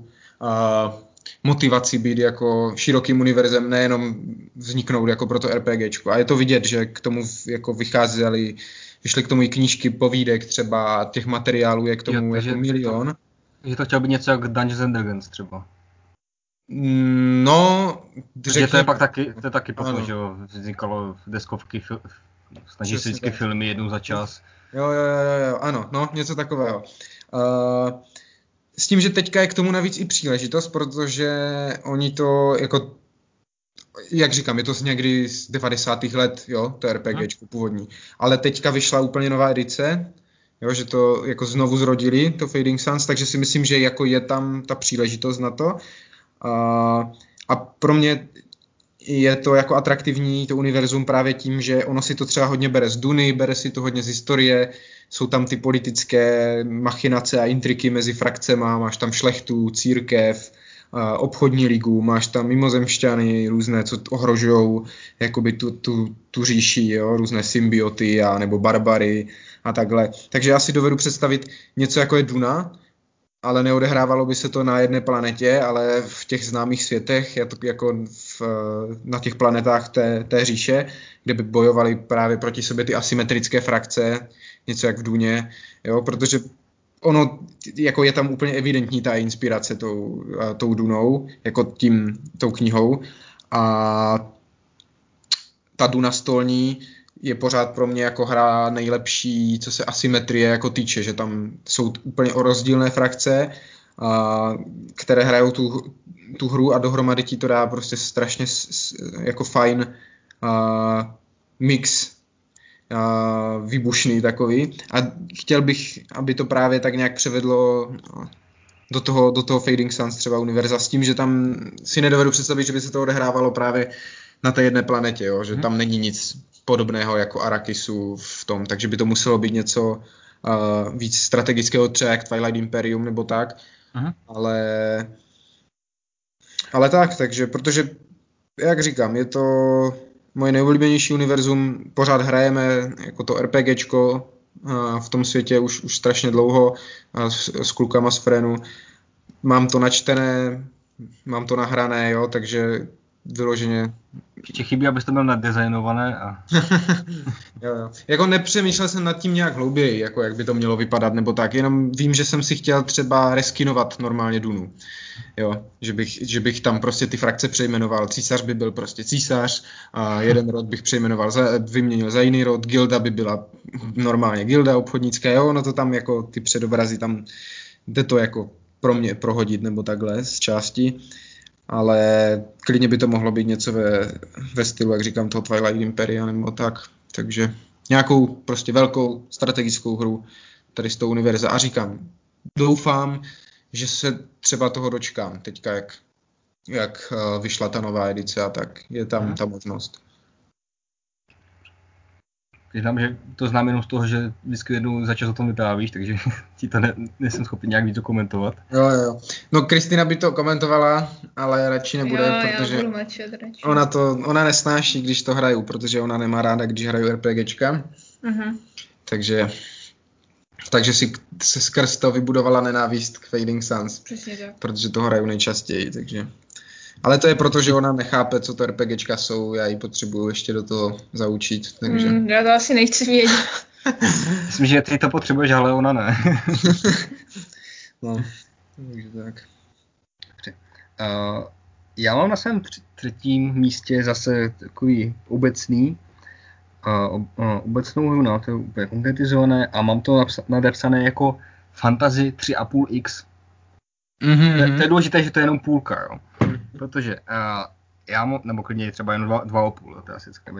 motivaci být jako širokým univerzem, nejenom vzniknout jako pro to RPGčko. A je to vidět, že k tomu jako vycházely, vyšly k tomu i knížky, povídek třeba, těch materiálů je k tomu jo, jako že milion. To, že to chtělo být něco jak Dungeons and Dragons třeba. No, řekni... to je pak taky, to je taky potom, že jo, vznikalo deskovky, fil, snaží se vždycky tak. filmy jednou za čas. Jo, jo, jo, jo, ano, no, něco takového. Uh, s tím, že teďka je k tomu navíc i příležitost, protože oni to jako jak říkám, je to z někdy z 90. let, jo, to RPG hmm. původní. Ale teďka vyšla úplně nová edice, jo, že to jako znovu zrodili, to Fading Suns, takže si myslím, že jako je tam ta příležitost na to. A, a pro mě je to jako atraktivní, to univerzum právě tím, že ono si to třeba hodně bere z Duny, bere si to hodně z historie, jsou tam ty politické machinace a intriky mezi frakcema, máš tam šlechtu, církev, obchodní ligu, máš tam mimozemšťany různé, co ohrožují jakoby tu, tu, tu říši, jo, různé symbioty a nebo barbary a takhle. Takže já si dovedu představit něco jako je Duna, ale neodehrávalo by se to na jedné planetě, ale v těch známých světech, jako v, na těch planetách té, té říše, kde by bojovali právě proti sobě ty asymetrické frakce, něco jak v Duně, jo, protože ono, jako je tam úplně evidentní ta inspirace tou, tou Dunou, jako tím, tou knihou. A ta Duna stolní je pořád pro mě jako hra nejlepší, co se asymetrie jako týče, že tam jsou úplně o rozdílné frakce, a, které hrajou tu, tu hru a dohromady ti to dá prostě strašně s, s, jako fajn a, mix výbušný takový a chtěl bych, aby to právě tak nějak převedlo do toho, do toho Fading Suns třeba univerza s tím, že tam si nedovedu představit, že by se to odehrávalo právě na té jedné planetě, jo? že hmm. tam není nic podobného jako Arakisu v tom, takže by to muselo být něco uh, víc strategického, třeba jak Twilight Imperium nebo tak, uh-huh. ale ale tak, takže, protože, jak říkám, je to moje nejoblíbenější univerzum, pořád hrajeme jako to RPGčko uh, v tom světě už, už strašně dlouho uh, s, s klukama z Frenu. Mám to načtené, mám to nahrané, jo, takže vyloženě. Ještě chybí, abys to měl nadizajnované a... jo, jo. Jako nepřemýšlel jsem nad tím nějak hlouběji, jako jak by to mělo vypadat nebo tak, jenom vím, že jsem si chtěl třeba reskinovat normálně Dunu. Jo, že bych, že bych tam prostě ty frakce přejmenoval. Císař by byl prostě císař, a jeden rod bych přejmenoval, za, vyměnil za jiný rod, gilda by byla normálně gilda obchodnická, jo, no to tam jako ty předobrazy tam jde to jako pro mě prohodit nebo takhle z části ale klidně by to mohlo být něco ve, ve stylu, jak říkám, toho Twilight Imperia nebo tak. Takže nějakou prostě velkou strategickou hru tady z toho univerza. A říkám, doufám, že se třeba toho dočkám teďka, jak, jak eh, vyšla ta nová edice a tak je tam hmm. ta možnost. Přiznám, že to znám jenom z toho, že vždycky jednou za čas o tom vyprávíš, takže ti to ne, nejsem schopný nějak víc dokumentovat. Jo, jo. No, Kristina by to komentovala, ale radši nebude, jo, protože mlčet, radši. ona to, ona nesnáší, když to hraju, protože ona nemá ráda, když hraju RPGčka. Uh-huh. Takže takže si se skrz to vybudovala nenávist k Fading Suns. Přesně tak. Protože to hraju nejčastěji, takže... Ale to je proto, že ona nechápe, co to RPGčka jsou, já ji potřebuju ještě do toho zaučit, takže... Mm, já to asi nechci vědět. Myslím, že ty to potřebuješ, ale ona ne. no, takže tak. Uh, já mám na svém třetím místě zase takový obecný, uh, uh, obecnou hru, no, to je úplně konkretizované a mám to nadepsané jako Fantasy 3,5x. Mm-hmm. To, to je důležité, že to je jenom půlka, jo. Protože uh, já mám, nebo klidně třeba jen dva, dva a půl, to je asi uh,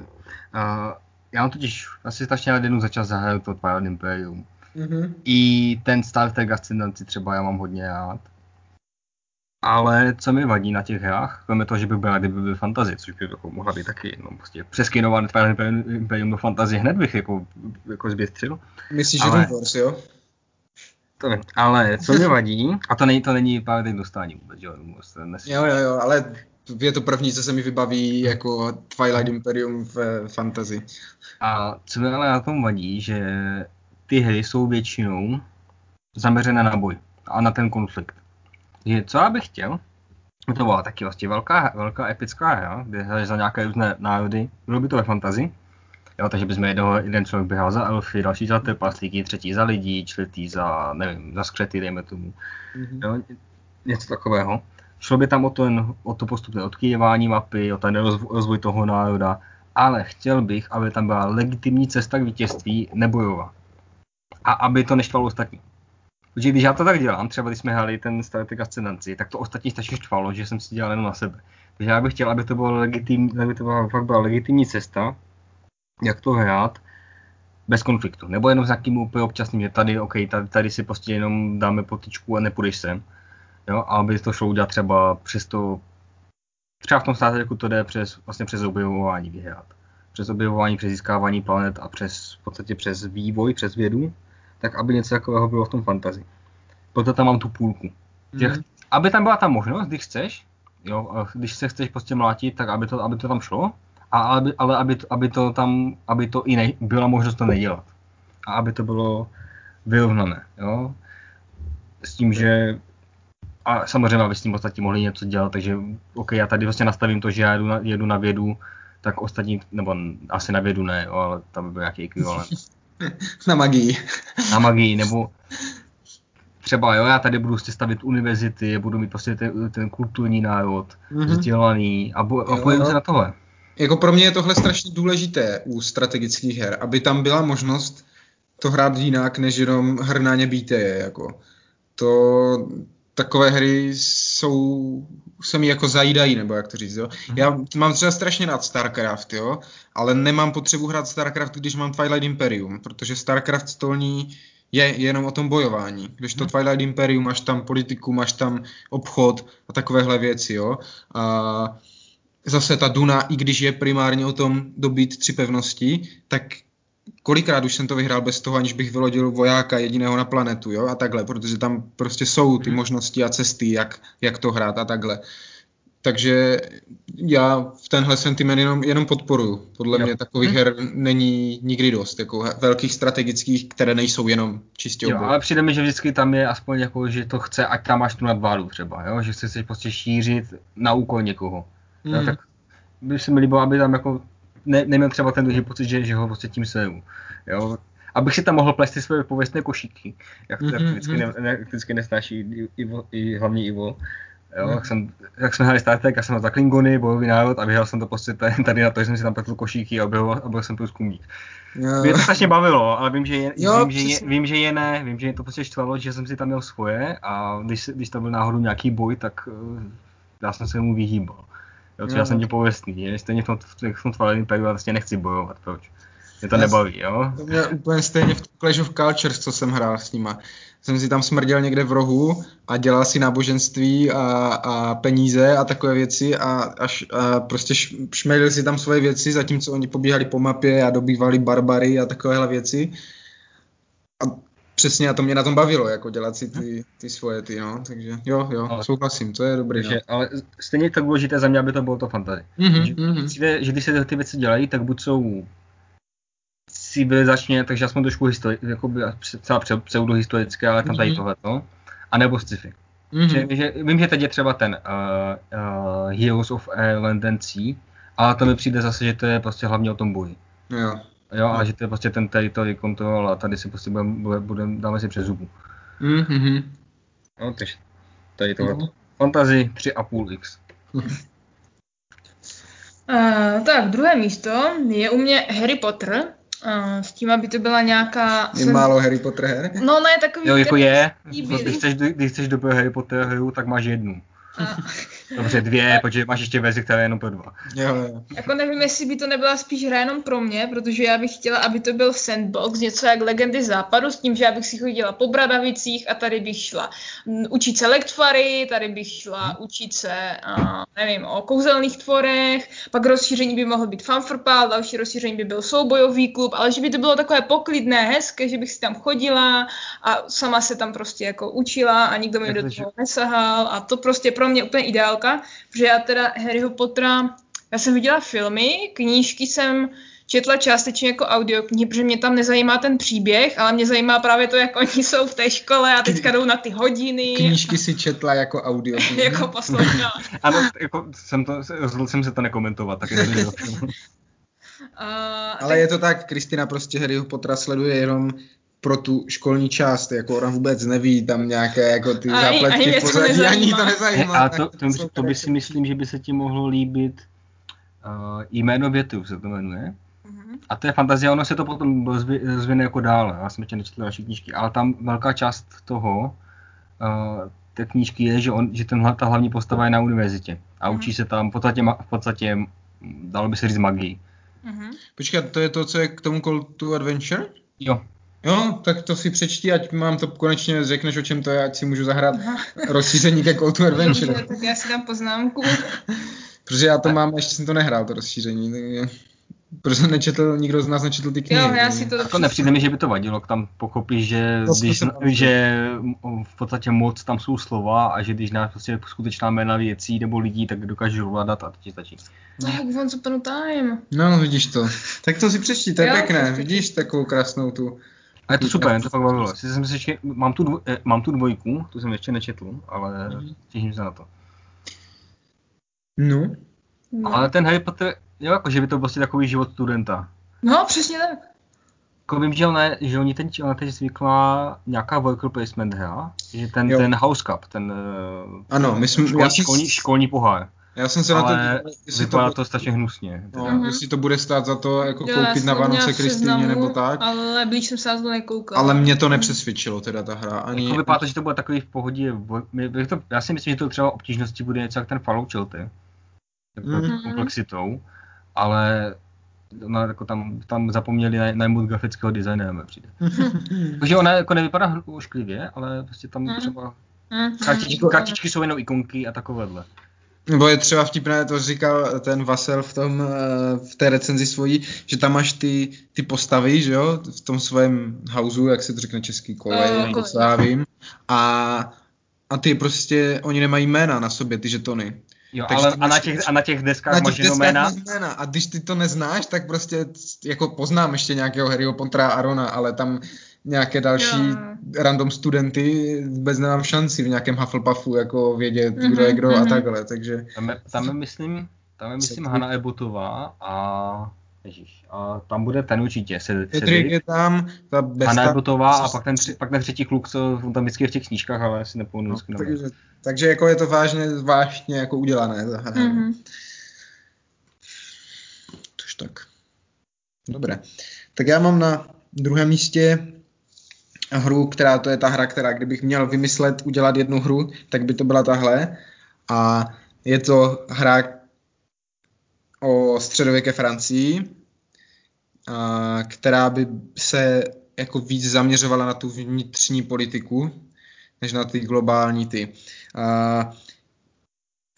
já mám totiž asi strašně rád jednu za čas zahraju to Twilight Imperium. Mm-hmm. I ten Star Trek Ascendancy třeba já mám hodně rád. Ale co mi vadí na těch hrách, kromě toho, že by byla, kdyby byl fantasy, což by jako mohla být taky, no prostě přeskinovaný Twilight Imperium do fantasy hned bych jako, jako zběstřil. Myslíš, ale... že Wars, jo? To ne, ale co mi vadí, a to není, to není pár dostání vůbec, jo, jo, jo, jo, ale je to první, co se mi vybaví jako Twilight Imperium v fantasy. A co mi ale na tom vadí, že ty hry jsou většinou zaměřené na boj a na ten konflikt. Je, co já bych chtěl, to byla taky vlastně velká, velká epická hra, kde za nějaké různé národy, bylo by to ve fantazi, jo, takže bychom jednoho, jeden člověk běhal za elfy, další za trpaslíky, třetí za lidí, čtvrtý za, nevím, za skřety, dejme tomu, mm-hmm. jo, něco takového. Šlo by tam o to, o to postupné odkyjevání mapy, o ten rozvoj toho národa, ale chtěl bych, aby tam byla legitimní cesta k vítězství nebojová. A aby to neštvalo ostatní. Protože když já to tak dělám, třeba když jsme hráli ten Star Trek Ascendancy, tak to ostatní stačí štvalo, že jsem si dělal jenom na sebe. Takže já bych chtěl, aby to bylo legitimní, aby to byla, fakt byla legitimní cesta, jak to hrát, bez konfliktu. Nebo jenom s nějakým úplně občasným, že tady, OK, tady, tady si prostě jenom dáme potičku a nepůjdeš sem. Jo, a aby to šlo udělat třeba přes to, třeba v tom státě, jako to jde přes, vlastně přes objevování vyhrát. Přes objevování, přes získávání planet a přes, v podstatě přes vývoj, přes vědu, tak aby něco takového bylo v tom fantazi. Proto tam mám tu půlku. Mm-hmm. aby tam byla ta možnost, když chceš, jo, když se chceš prostě mlátit, tak aby to, aby to tam šlo, a aby, ale aby, aby to tam, aby to i ne, byla možnost to nedělat. A aby to bylo vyrovnané, jo. S tím, že a samozřejmě, aby s tím ostatní mohli něco dělat, takže OK, já tady vlastně nastavím to, že já jedu na, jedu na vědu, tak ostatní, nebo asi na vědu ne, jo, ale tam by byl nějaký ekvivalent. na magii. na magii, nebo třeba jo, já tady budu si stavit univerzity, budu mít prostě ten, ten kulturní národ, mm-hmm. vzdělaný a, bo, a pojďme se na tohle. Jako pro mě je tohle strašně důležité u strategických her, aby tam byla možnost to hrát jinak, než jenom hrnáně bíteje, jako. To, takové hry jsou, se mi jako zajídají, nebo jak to říct, jo. Mhm. Já mám třeba strašně rád StarCraft, jo, ale nemám potřebu hrát StarCraft, když mám Twilight Imperium, protože StarCraft stolní je jenom o tom bojování. Když to mhm. Twilight Imperium, máš tam politiku, máš tam obchod a takovéhle věci, jo. A zase ta Duna, i když je primárně o tom dobít tři pevnosti, tak kolikrát už jsem to vyhrál bez toho, aniž bych vylodil vojáka jediného na planetu, jo, a takhle, protože tam prostě jsou ty mhm. možnosti a cesty, jak, jak to hrát a takhle. Takže já v tenhle sentiment jenom, jenom podporuju. Podle jo. mě takových hm. her není nikdy dost, jako velkých strategických, které nejsou jenom čistě Jo, ale přijde mi, že vždycky tam je aspoň jako, že to chce, ať tam máš tu nadvádu třeba, jo? že chceš prostě šířit na úkol někoho. Mm. Jo, tak by se mi líbilo, aby tam jako ne, neměl třeba ten druhý pocit, že, že ho prostě tím seju. Jo? Abych si tam mohl plést ty své pověstné košíky, jak to mm-hmm. vždycky, ne, ne, vždycky nesnáší Ivo, i hlavně Ivo. Jo, mm. jak, jsem, jak jsme hráli Star Trek, já jsem na za Klingony, bojový národ a vyhrál jsem to prostě tady, na to, že jsem si tam pletl košíky a byl, a byl jsem průzkumník. Jo. Mě to strašně bavilo, ale vím, že je, jo, vím, že je, vím, že je ne, vím, že je to prostě štvalo, že jsem si tam měl svoje a když, když tam byl náhodou nějaký boj, tak uh, já jsem se mu vyhýbal. Jo, co já jsem ti pověstný, je, stejně v tom, v tom Twilight Imperiu vlastně nechci bojovat, proč? Mě to já nebaví, jo? To mě úplně stejně v Clash of Cultures, co jsem hrál s nima. Jsem si tam smrděl někde v rohu a dělal si náboženství a, a peníze a takové věci a, a, a prostě šmelil si tam svoje věci, zatímco oni pobíhali po mapě a dobývali barbary a takovéhle věci. A Přesně a to mě na tom bavilo, jako dělat si ty, ty svoje ty, no, takže jo, jo, ale, souhlasím, to je dobrý. Takže, no. Ale stejně tak důležité za mě, aby to bylo to fantasy. Mm-hmm, že, mm-hmm. Přijde, že když se ty věci dělají, tak buď jsou civilizačně, takže aspoň trošku histori- jakoby, celá pseudohistorické, ale tam tady mm-hmm. tohleto, anebo sci-fi. Mm-hmm. Že, že, vím, že teď je třeba ten uh, uh, Heroes of Land and Sea, ale to mi přijde zase, že to je prostě hlavně o tom boji. Jo. Jo, a že to je prostě ten territory control a tady si prostě budeme, budem, dáme si přes zubu. Mm-hmm. No, takže tady tohle. Mm-hmm. Fantasy 3,5x. Uh, tak, druhé místo je u mě Harry Potter. Uh, s tím, aby to byla nějaká... Je jsem... málo Harry Potter her? No ne, takový... Jo, jako je. Když chceš, když chceš dobré Harry Potter hru, tak máš jednu. Uh, Dobře, dvě, protože máš ještě verzi, která je jenom pro dva. Jo, jo. Jako nevím, jestli by to nebyla spíš hra jenom pro mě, protože já bych chtěla, aby to byl sandbox, něco jak Legendy západu, s tím, že já bych si chodila po Bradavicích a tady bych šla učit se lektvary, tady bych šla učit se, a, nevím, o kouzelných tvorech, pak rozšíření by mohl být fanfrpal, další rozšíření by byl soubojový klub, ale že by to bylo takové poklidné, hezké, že bych si tam chodila a sama se tam prostě jako učila a nikdo mi do toho nesahal a to prostě pro mě úplně ideálka, protože já teda Harryho Pottera, já jsem viděla filmy, knížky jsem četla částečně jako audioknihy, protože mě tam nezajímá ten příběh, ale mě zajímá právě to, jak oni jsou v té škole a teďka jdou na ty hodiny. Knížky si četla jako audio. jako poslouchala. Ano, jako jsem to, rozhodl jsem se to nekomentovat, tak je to něco. A, Ale je to tak, Kristina prostě Harryho Pottera sleduje jenom pro tu školní část, jako ona vůbec neví tam nějaké jako ty Ani- ani zápletky to pozadí, ani nezajímá. to He, nezajímá. a tak to, to, jsou to by si myslím, že by se ti mohlo líbit uh, jméno větu se to jmenuje. Mhm. A to je fantazie, ono se to potom rozvi- rozvine jako dále. Já jsem ještě nečetl další knížky, ale tam velká část toho, uh, té knížky je, že, on, že ten, hla- ta hlavní postava je na univerzitě a Mhm. učí se tam v podstatě, v podstatě dalo by se říct magii. Mhm. Počkat, to je to, co je k tomu Call to Adventure? Jo, Jo, tak to si přečti, ať mám to konečně řekneš, o čem to je, ať si můžu zahrát Aha. rozšíření ke Call to Adventure. Dobře, tak já si dám poznámku. Protože já to mám, ještě jsem to nehrál, to rozšíření. takže- Protože nečetl, nikdo z nás nečetl ty knihy. Jo, já si to jako nepřijde mi, že by to vadilo, tam pochopíš, že, To když, že v podstatě moc tam jsou slova a že když znáš prostě skutečná jména věcí nebo lidí, tak dokážeš ovládat a to ti stačí. No, jak Once Upon a Time. No, no, vidíš to. Tak to si přečti, to je Jo, pěkné. Vidíš takovou krásnou tu. A je to super, mě to fakt bavilo. Sice jsem si ještě, mám, tu dvoj, eh, mám tu dvojku, tu jsem ještě nečetl, ale Mhm. těším se na to. No. No. Ale ten Harry Potter, jo, jako, že by to byl prostě takový život studenta. no, přesně tak. Jako vím, že, ona, že oni teď, ona teď zvykla nějaká worker placement hra, že ten, Jo. ten House Cup, ten eh, Ano, my jsme, školní, já, školní, školní pohár, já jsem se na to ale díval, jestli vypadá to, to strašně hnusně. no, Mhm. jestli to bude stát za to jako Jo, já koupit na Vánoce Kristýně seznamu, nebo tak. Ale blíž jsem se na to nekoukala. Ale mě to nepřesvědčilo teda ta hra. Ani, Jako vypadá to, že to bude takový v pohodě, vo- my- bych to, já si myslím, že to třeba obtížnosti bude něco jak ten Fallout Shelter, Mhm. komplexitou, ale no, jako tam, tam zapomněli naj- najmout grafického designéra, mi přijde. Takže ona jako nevypadá ošklivě, ale prostě tam Mhm. třeba Mhm. kartičky, kartičky jsou jenom ikonky a takovéhle. Nebo je třeba vtipné, to říkal ten Vasel v, tom, eh, v té recenzi svojí, že tam máš ty, ty postavy, že jo, v tom svém houseu, jak se to řekne český kolej, Jo, nebo co já vím. A, a ty prostě, oni nemají jména na sobě, ty žetony. Jo, Takže ale a na máš- těch, a na těch deskách Na máš těch jenom deskách jména. máš jména. A když ty to neznáš, tak prostě jako poznám ještě nějakého Harryho Pottera a Arona, ale tam nějaké další Jo. random studenty vůbec nemám šanci v nějakém Hufflepuffu jako vědět, kdo je Mhm, kdo a mhm. takhle, takže Tam je, tam je myslím, tam je myslím. Hanna Ebotová a Ježíš, a tam bude ten určitě, Cedric. Cedric je tam, ta besta, Hanna Ebotová a pak ten, tři- pak ten třetí kluk, co on tam vždycky je v těch knížkách, ale asi nepomenu no, takže, takže jako je to vážně, zvláštně jako udělané. Mhm. Tož tak. Dobré. Tak já mám na druhém místě hru, která to je ta hra, která kdybych měl vymyslet, udělat jednu hru, tak by to byla tahle. A je to hra o středověké Francii, a, která by se jako víc zaměřovala na tu vnitřní politiku, než na ty globální ty. A,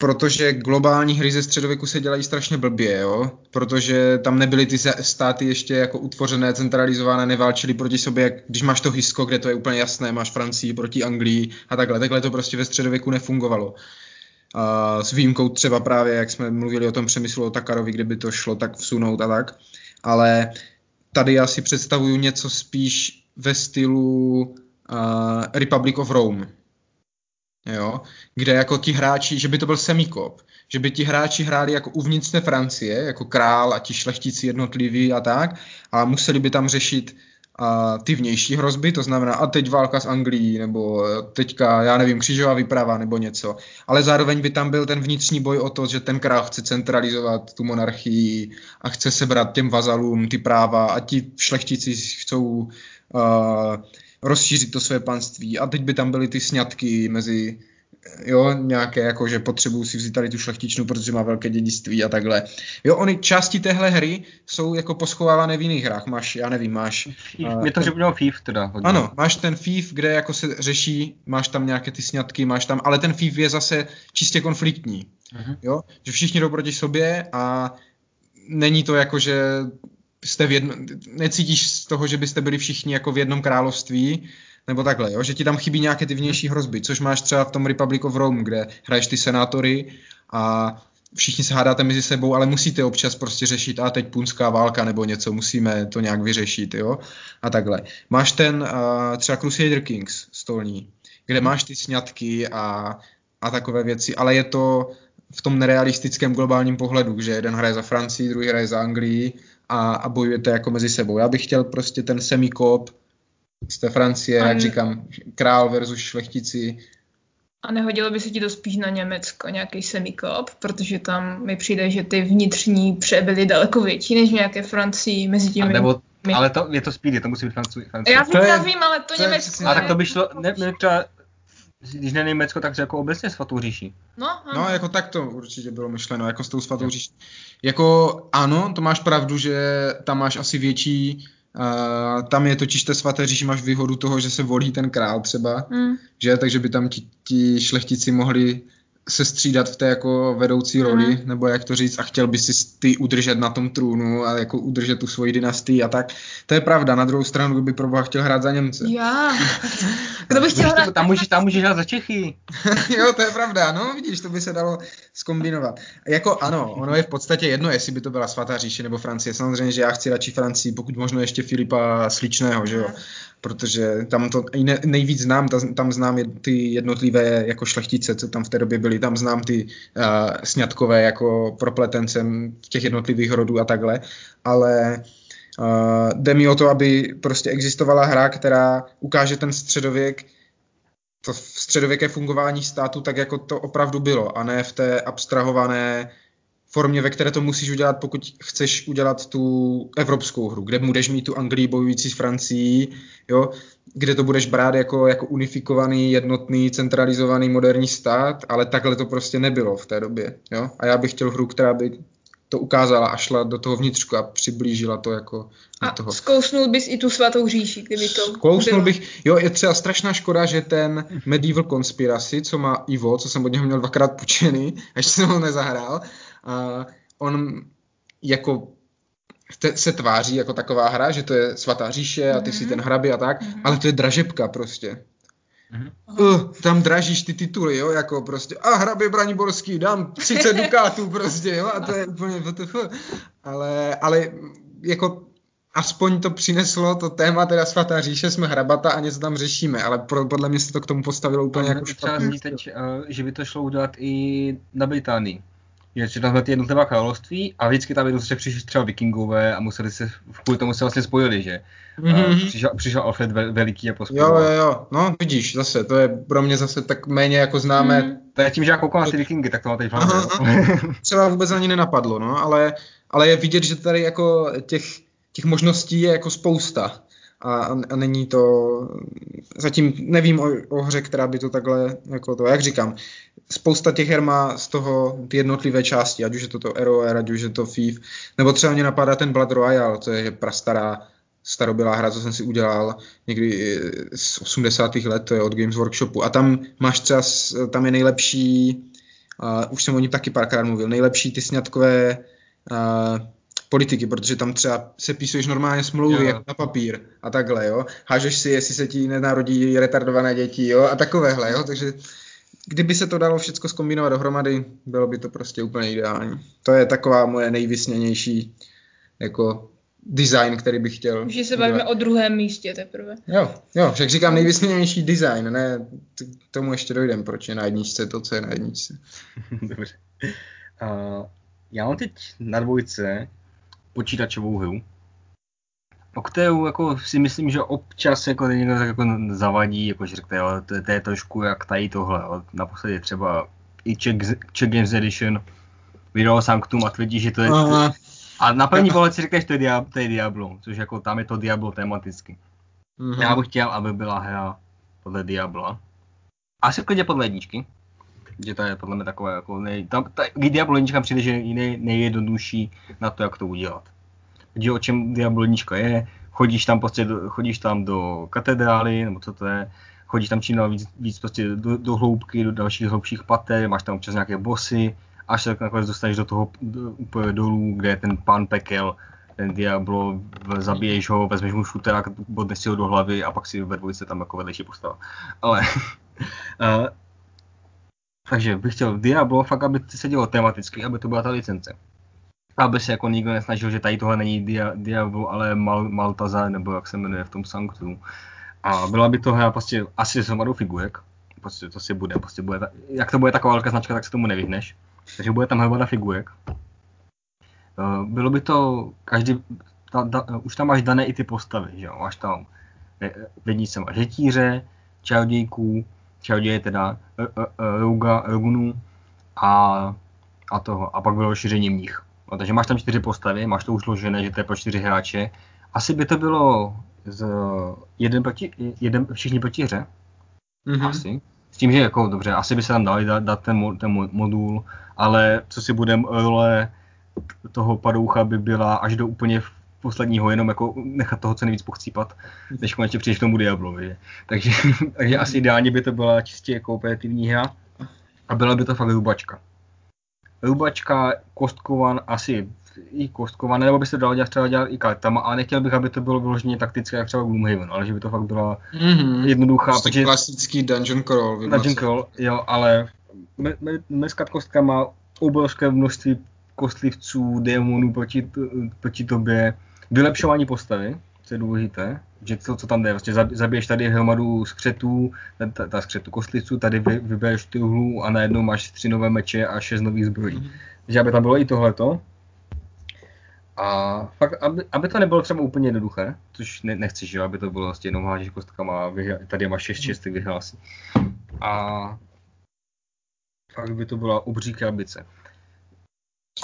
protože globální hry ze středověku se dělají strašně blbě, jo? protože tam nebyly ty státy ještě jako utvořené, centralizované, neválčily proti sobě, jak když máš to Hisko, kde to je úplně jasné, máš Francii proti Anglii a takhle, takhle to prostě ve středověku nefungovalo. A s výjimkou třeba právě, jak jsme mluvili o tom přemyslu o Takarovi, kde by to šlo tak vsunout a tak, ale tady já si představuju něco spíš ve stylu uh, Republic of Rome, jo, kde jako ti hráči, že by to byl semikop, že by ti hráči hráli jako uvnitř té Francie, jako král a ti šlechtici jednotliví a tak, a museli by tam řešit a ty vnější hrozby, to znamená a teď válka s Anglií, nebo eh, teďka, já nevím, křížová výprava nebo něco. Ale zároveň by tam byl ten vnitřní boj o to, že ten král chce centralizovat tu monarchii a chce sebrat těm vazalům ty práva a ti šlechtici chcou uh, rozšířit to své panství. A teď by tam byly ty sňatky mezi jo, nějaké jako, že potřebuju si vzít tady tu šlechtičnu, protože má velké dědictví a takhle. Jo, oni části téhle hry jsou jako poschovávané v jiných hrách. Máš, já nevím, máš... Uh, Mě to připomnělo FIF teda. Hodně. Ano, máš ten FIF, kde jako se řeší, máš tam nějaké ty sňatky, máš tam, ale ten FIF je zase čistě konfliktní. Uh-huh. Jo, že všichni jdou proti sobě a není to jako, že jste v jedno, necítíš z toho, že byste byli všichni jako v jednom království, nebo takhle, jo? že ti tam chybí nějaké ty vnější hrozby, což máš třeba v tom Republic of Rome, kde hraješ ty senátory a všichni se hádáte mezi sebou, ale musíte občas prostě řešit, a teď punská válka nebo něco, musíme to nějak vyřešit, jo, a takhle. Máš ten uh, třeba Crusader Kings stolní, kde máš ty sňatky a, a takové věci, ale je to v tom nerealistickém globálním pohledu, že jeden hraje za Francii, druhý hraje za Anglii a, a bojujete jako mezi sebou. Já bych chtěl prostě ten semikop z té Francie, a jak říkám, král versus šlechtici. A nehodilo by se ti to spíš na Německo, nějaký semikop, protože tam mi přijde, že ty vnitřní pře byly daleko větší než v nějaké Francii mezi těmi... Nebo, ale to, je to speedy, to musí být Francie. Já vím, já vím, ale to, to Německo... A tak to by šlo, ne, ne, třeba když ne Německo, tak jako obecně svatou říši. No, ano. no, jako tak to určitě bylo myšleno, jako s tou svatou říší. Jako ano, to máš pravdu, že tam máš asi větší, uh, tam je totiž té svaté říši máš výhodu toho, že se volí ten král třeba, mm. že, takže by tam ti, ti šlechtici mohli se střídat v té jako vedoucí roli, mm. nebo jak to říct, a chtěl by si ty udržet na tom trůnu a jako udržet tu svoji dynastii a tak. To je pravda, na druhou stranu by proboha chtěl hrát za Němce. Já. Kdo by chtěl hrát? Tam můžeš, tam můžeš hrát za Čechy. jo, to je pravda, no vidíš, to by se dalo skombinovat. Jako ano, ono je v podstatě jedno, jestli by to byla svatá říše nebo Francie. Samozřejmě, že já chci radši Francii, pokud možno ještě Filipa Sličného, že jo protože tam to nejvíc znám, tam znám ty jednotlivé jako šlechtice, co tam v té době byly, tam znám ty uh, sňatkové jako propletencem těch jednotlivých rodů a takhle, ale uh, jde mi o to, aby prostě existovala hra, která ukáže ten středověk, to středověké fungování státu tak, jako to opravdu bylo, a ne v té abstrahované formě, ve které to musíš udělat, pokud chceš udělat tu evropskou hru, kde budeš mít tu Anglii bojující s Francií, jo, kde to budeš brát jako, jako unifikovaný, jednotný, centralizovaný moderní stát, ale takhle to prostě nebylo v té době. Jo? A já bych chtěl hru, která by to ukázala a šla do toho vnitřku a přiblížila to jako a toho. zkousnul bys i tu svatou říši, kdyby to Zkousnul bylo. bych, jo, je třeba strašná škoda, že ten Medieval Conspiracy, co má Ivo, co jsem od něho měl dvakrát půjčený, ještě jsem ho nezahrál, a on jako se tváří jako taková hra, že to je svatá říše a ty mm-hmm. si mhm. ten hrabi a tak, mm-hmm. ale to je dražebka prostě. Mm-hmm. Uh, tam dražíš ty tituly, jo, jako prostě, a hrabě Braniborský, dám 30 dukátů prostě, jo, a to je úplně vtf. Ale, ale jako aspoň to přineslo to téma teda svatá říše, jsme hrabata a něco tam řešíme, ale pro, podle mě se to k tomu postavilo úplně jako špatně. Třeba teď, uh, že by to šlo udělat i na Británii že tam ty jednotlivá království a vždycky tam jednoduše přišli třeba vikingové a museli se, v kvůli tomu se vlastně spojili, že mm-hmm. přišel, přišel Alfred Veliký a pospojil. Jo, jo, jo, no vidíš, zase, to je pro mě zase tak méně jako známe. Mm. To je tím, že já koukám na ty vikingy, tak to má teď aha, Třeba vůbec ani nenapadlo, no, ale, ale je vidět, že tady jako těch, těch možností je jako spousta a, a není to, zatím nevím o, o hře, která by to takhle, jako to, jak říkám, spousta těch her má z toho ty jednotlivé části, ať už je to to ROR, ať už je to FIF, nebo třeba mě napadá ten Blood Royale, to je prastará starobylá hra, co jsem si udělal někdy z 80. let, to je od Games Workshopu. A tam máš třeba, tam je nejlepší, uh, už jsem o ní taky párkrát mluvil, nejlepší ty sňatkové uh, politiky, protože tam třeba se píšeš normálně smlouvy jako na papír a takhle, jo. Hážeš si, jestli se ti nenarodí retardované děti, jo, a takovéhle, jo. Takže kdyby se to dalo všechno zkombinovat dohromady, bylo by to prostě úplně ideální. To je taková moje nejvysněnější jako design, který bych chtěl. Už se bavíme o druhém místě teprve. Jo, jo, však říkám nejvysněnější design, ne, k tomu ještě dojdem, proč je na jedničce to, co je na jedničce. Dobře. Uh, já mám teď na dvojce počítačovou hru, o kterou jako si myslím, že občas jako někdo tak jako zavadí, jako že řekne, jo, to, to, je trošku jak tady tohle. Jo. Naposledy třeba i Czech, Czech Games Edition vydalo Sanctum a tvrdí, že to je... Aha. A na první pohled si řekneš, to je, Diablo, to je Diablo, což jako tam je to Diablo tematicky. Mm-hmm. Já bych chtěl, aby byla hra podle Diabla. Asi klidně podle jedničky. Že to je podle mě takové jako nej, tam, ta, Diablo jednička přijde, že je nej, nejjednodušší na to, jak to udělat. Že o čem Diablo jednička je, chodíš tam prostě, chodíš tam do katedrály, nebo co to je, chodíš tam čím víc, víc prostě do, do, hloubky, do dalších hloubších pater, máš tam občas nějaké bossy, až se nakonec dostaneš do toho do, úplně dolů, kde je ten pán pekel, ten Diablo, zabiješ ho, vezmeš mu šutera, bodneš si ho do hlavy a pak si ve dvojice tam jako vedlejší postava. Ale, uh, takže bych chtěl Diablo fakt, aby se dělo tematicky, aby to byla ta licence. Aby se jako nikdo nesnažil, že tady tohle není Dia, Diablo, ale Mal, Maltazar, nebo jak se jmenuje v tom Sanctu. A byla by to hra prostě asi s hromadou figurek. Prostě to si bude, prostě bude, jak to bude taková velká značka, tak se tomu nevyhneš. Takže bude tam hromada figurek. Uh, bylo by to, každý, ta, da, už tam máš dané i ty postavy, že jo? Máš tam, v jedničce máš řetíře, čarodějků, čaroděje teda, Ruga, Rugunu a, a toho, a pak bylo rozšíření mních. No, takže máš tam čtyři postavy, máš to už složené, že to je pro čtyři hráče. Asi by to bylo z jeden proti, jeden, všichni proti hře. Mm-hmm. Asi. S tím, že jako dobře, asi by se tam dali dát, dát ten, ten modul, ale co si budeme, role toho padoucha by byla až do úplně posledního, jenom jako nechat toho co nejvíc pochcípat, než konečně přijdeš k tomu Diablovi. Takže, takže asi ideálně by to byla čistě jako operativní hra a byla by to fakt rubačka. Rubačka, kostkovan, asi i kostkované, nebo by se dalo dělat třeba dělat i kartama, ale nechtěl bych, aby to bylo vyloženě taktické, jak třeba Gloomhaven, ale že by to fakt byla mm-hmm. jednoduchá. Prostě protože, klasický dungeon crawl. Dungeon crawl, jo, ale dneska kostka má obrovské množství kostlivců, démonů proti, proti tobě, vylepšování postavy, je důležité, že to, co tam jde, vlastně zabiješ tady hromadu skřetů, ta, ta skřetu kostlivců, tady vy, vybereš ty uhlů a najednou máš tři nové meče a šest nových zbrojí. Mm-hmm. Takže aby tam bylo i tohleto, a fakt, aby, aby to nebylo třeba úplně jednoduché, což ne, nechceš, že aby to bylo vlastně jenom hážeš kostkama a vyhra, tady máš 6 čistek vyhlásí. A fakt by to byla obří krabice.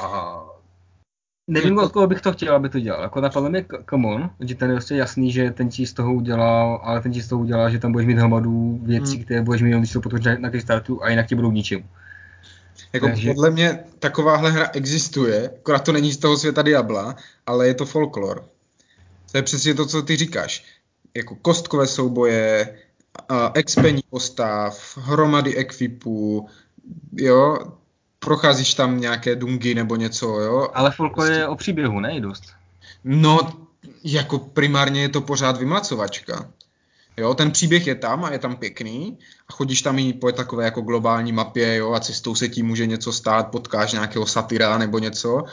A nevím, od koho bych to chtěl, aby to dělal. Jako napadlo mi come on, že ten je vlastně jasný, že ten ti z toho udělá, ale ten ti z toho udělá, že tam budeš mít hromadu věcí, hmm. které budeš mít, když to na, na startu a jinak ti budou k ničemu. Jako Takže... podle mě takováhle hra existuje, akorát to není z toho světa Diabla, ale je to folklor. To je přesně to, co ty říkáš. Jako kostkové souboje, expení postav, hromady ekvipů, jo, procházíš tam nějaké dungy nebo něco, jo. Ale folklor je o příběhu, ne? Dost. No, jako primárně je to pořád vymlacovačka. Jo, ten příběh je tam a je tam pěkný a chodíš tam i po takové jako globální mapě, jo, a cestou se ti může něco stát, potkáš nějakého satyra nebo něco,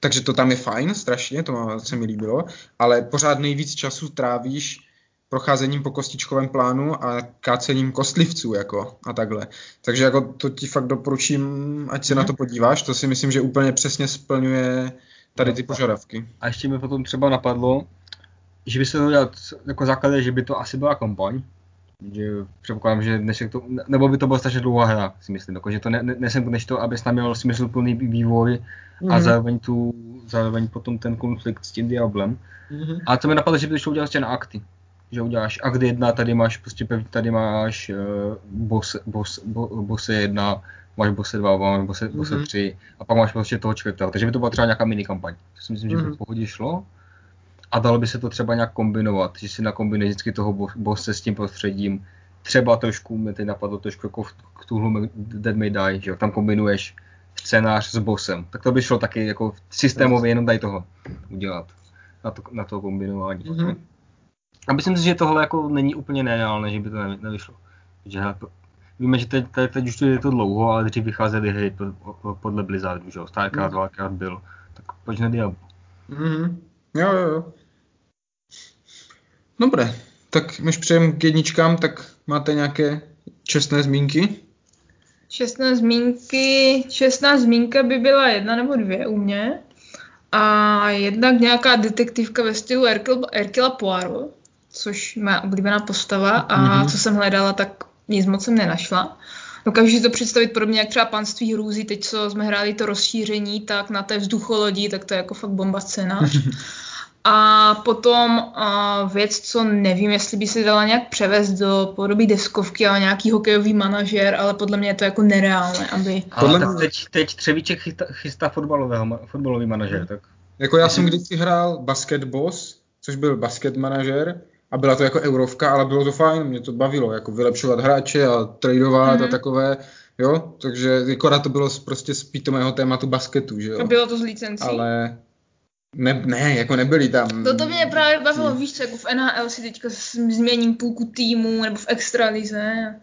takže to tam je fajn, strašně, to se mi líbilo, ale pořád nejvíc času trávíš procházením po kostičkovém plánu a kácením kostlivců, jako, a takhle. Takže jako to ti fakt doporučím, ať se na to podíváš, to si myslím, že úplně přesně splňuje tady ty požadavky. A ještě mi potom třeba napadlo, že by se to dělat jako základ, že by to asi byla kampaň, že předpokládám, že než to, nebo by to byla strašně dlouhá hra, si myslím, jako, že to ne, ne, nesem než to, aby tam měl smysluplný vývoj mm-hmm. a mhm. zároveň, tu, zároveň potom ten konflikt s tím Diablem. Mm-hmm. A co mi napadlo, že by to šlo udělat na akty. Že uděláš akt jedna, tady máš prostě tady máš uh, boss, boss, bo, boss jedna, máš boss dva, máš boss, mm-hmm. a pak máš prostě toho čtvrtého. Takže by to byla třeba nějaká mini kampaň. To si myslím, mm-hmm. že by v pohodě šlo a dalo by se to třeba nějak kombinovat, že si nakombinuje vždycky toho bosse s tím prostředím, třeba trošku, mi teď napadlo trošku jako v Cthulhu Dead May Die, že jo, tam kombinuješ scénář s bossem, tak to by šlo taky jako systémově jenom tady toho udělat, na to, na to kombinování. Mm-hmm. A myslím si, že tohle jako není úplně nereálné, že by to nevyšlo. Že víme, že teď, teď, teď už to je to dlouho, ale dřív vycházely hry podle Blizzardu, že jo, Starcraft, mm. dvakrát byl, tak proč ne Diablo? Mm-hmm. Jo, jo, jo. Dobré, tak než přejem k jedničkám, tak máte nějaké čestné zmínky? Čestné zmínky, čestná zmínka by byla jedna nebo dvě u mě. A jednak nějaká detektivka ve stylu Erkila Poirot, což má oblíbená postava a mm-hmm. co jsem hledala, tak nic moc jsem nenašla. Dokážu si to představit podobně jak třeba panství hrůzy, teď co jsme hráli to rozšíření, tak na té vzducholodi, tak to je jako fakt bomba scéna. A potom uh, věc, co nevím, jestli by se dala nějak převést do podoby deskovky, ale nějaký hokejový manažer, ale podle mě je to jako nereálné, aby... Ale tak teď, teď Třevíček chystá, chystá fotbalového, fotbalový manažer, tak... Jako já jsem kdysi hrál Basket Boss, což byl basket manažer, a byla to jako eurovka, ale bylo to fajn, mě to bavilo, jako vylepšovat hráče a tradovat mm-hmm. a mhm. takové, jo, takže akorát to bylo prostě z pitomého tématu basketu, že jo. A bylo to z licencí. Ale ne, ne, jako nebyli tam. To, to mě právě bavilo, víš co, jako v NHL si teďka změním půlku týmu, nebo v extralize.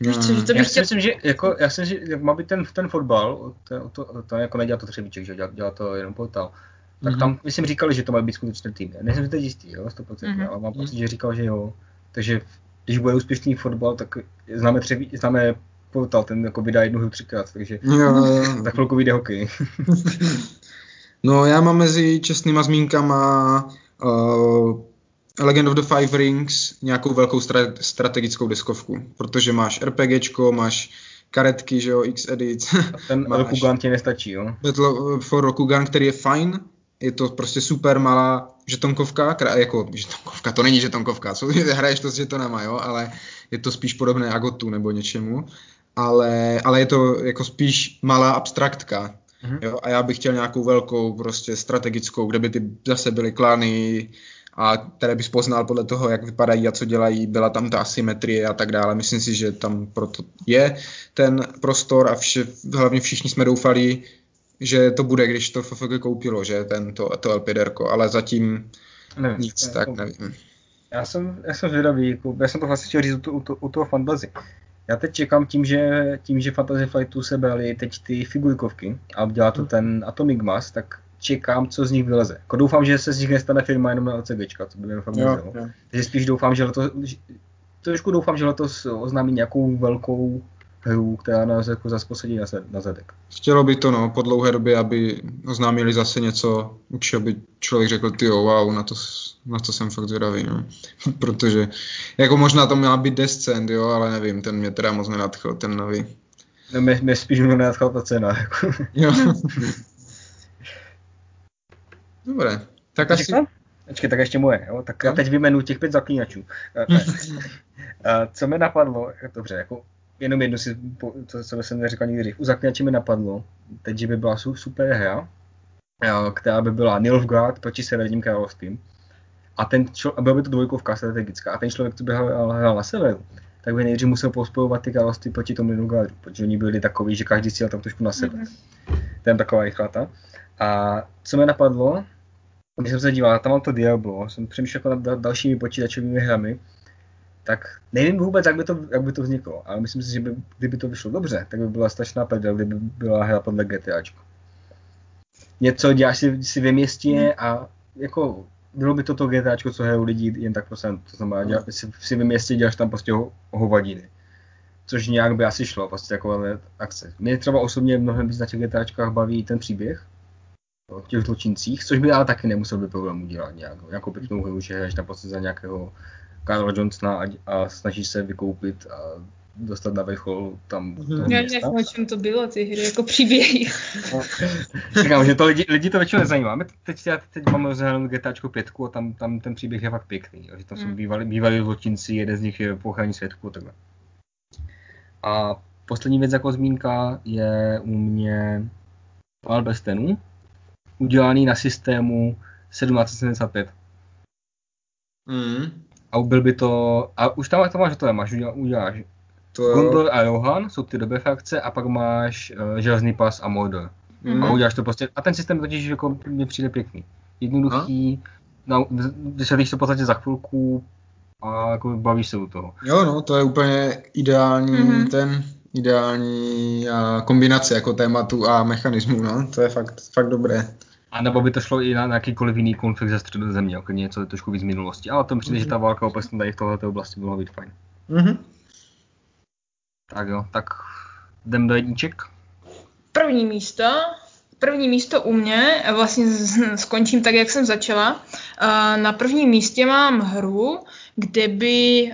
Víš co, že to bych já si myslím, že jako, já si myslím, že má být ten, ten fotbal, to, to, to, jako nedělá to Třebíček, že dělá, dělá to jenom portál. Tak mm-hmm. tam, myslím, říkali, že to má být skutečný tým. Nejsem si teď jistý, jo, 100%, mm-hmm. ale mám pocit, že říkal, že jo. Takže když bude úspěšný fotbal, tak známe, třebí, známe portál, ten jako vydá jednu hru třikrát, takže jo, jo. tak chvilku vyjde hokej. No já mám mezi čestnýma zmínkama uh, Legend of the Five Rings nějakou velkou stra- strategickou deskovku, protože máš RPGčko, máš karetky, že jo, X-Edit. ten máš Rokugan ti nestačí, jo? Battle for Rokugan, který je fajn, je to prostě super malá žetonkovka, jako žetonkovka, to není žetonkovka, co hraješ to s žetonama, jo, ale je to spíš podobné Agotu nebo něčemu, ale, ale je to jako spíš malá abstraktka, Mm-hmm. Jo, a já bych chtěl nějakou velkou, prostě strategickou, kde by ty zase byly klány, a které bys poznal podle toho, jak vypadají a co dělají, byla tam ta asymetrie a tak dále. Myslím si, že tam proto je ten prostor a vše, hlavně všichni jsme doufali, že to bude, když to FFG koupilo, že ten, to, to ale zatím nevím, nic, ne, tak nevím. Já jsem, já jsem zvědavý, jako, já jsem to vlastně chtěl říct u, u, u toho fantasy. Já teď čekám tím, že, tím, že Fantasy Flightu se brali teď ty figurkovky a dělá to hmm. ten Atomic Mass, tak čekám, co z nich vyleze. Jako doufám, že se z nich nestane firma jenom na OCGčka, co by mě fakt jo, Takže spíš doufám, že letos, trošku doufám, že letos oznámí nějakou velkou hru, která nás jako zase posadí na, na zadek. Chtělo by to, no, po dlouhé době, aby oznámili zase něco, u čeho by člověk řekl, ty wow, na to, na to jsem fakt zvědavý, no. Protože, jako možná to měla být Descent, jo, ale nevím, ten mě teda moc nenadchl, ten nový. No, mě, mě spíš mě nenadchla ta cena, jako. Jo. Dobré, tak asi... Počkej, tak ještě moje, jo? Tak já teď vyjmenuji těch pět zaklínačů. Co mi napadlo, dobře, jako jenom jednu si, to, co jsem neřekl nikdy dřív. U zaklínače mi napadlo, teď, že by byla super hra, která by byla Nilfgaard proti Severním královstvím. A ten člo, a byla by to dvojkovka strategická. A ten člověk, co by hrál, hrál na severu, tak by nejdřív musel pospojovat ty království proti tomu Nilfgaardu, protože oni byli takový, že každý cíl tam trošku na sebe. Mm-hmm. Ten taková rychlata. A co mi napadlo, když jsem se díval, tam mám to Diablo, jsem přemýšlel nad dalšími počítačovými hrami, tak nevím vůbec, jak by to, jak by to vzniklo, ale myslím si, že by, kdyby to vyšlo dobře, tak by byla strašná prdel, kdyby byla hra podle GTAčko. Něco děláš si, si ve městě a jako bylo by to to GTAčko, co hrajou lidi jen tak prostě, to znamená, dělá, si, si ve městě děláš tam prostě ho, hovadiny. Což nějak by asi šlo, prostě jako akce. Mě třeba osobně mnohem víc na těch GTAčkách baví ten příběh, o těch zločincích, což by ale taky nemusel by problém udělat nějak, nějakou pěknou hru, že hraješ tam prostě za nějakého Carla Johnsona a, a snaží se vykoupit a dostat na vrchol tam toho Já nevím, o čem to bylo, ty hry, jako příběhy. Říkám, že to lidi, lidi to většinou nezajímá. My teď, já teď mám rozhranou GTAčko 5 a tam, tam ten příběh je fakt pěkný. Jo, že tam jsou hmm. bývalí, bývalí zločinci, jeden z nich je pochrání světku a takhle. A poslední věc jako zmínka je u mě Albestenu, udělaný na systému 1775. Mm a byl by to, a už tam to máš, to je, máš, uděláš to Gondor a Rohan, jsou ty dobré frakce, a pak máš uh, Železný pas a Mordor. Mm. A uděláš to prostě, a ten systém totiž jako mě přijde pěkný. Jednoduchý, no, vysvětlíš to v podstatě za chvilku a jako bavíš se u toho. Jo, no, to je úplně ideální mm-hmm. ten, ideální uh, kombinace jako tématu a mechanismu, no, to je fakt, fakt dobré. A nebo by to šlo i na jakýkoliv jiný konflikt ze středu země, jako něco trošku víc z minulosti. Ale to mi přijde, mm-hmm. že ta válka obecně tady v této oblasti byla být fajn. Mm-hmm. Tak jo, tak jdem do jedniček. První místo, první místo u mě, vlastně skončím tak, jak jsem začala. Na prvním místě mám hru, kde by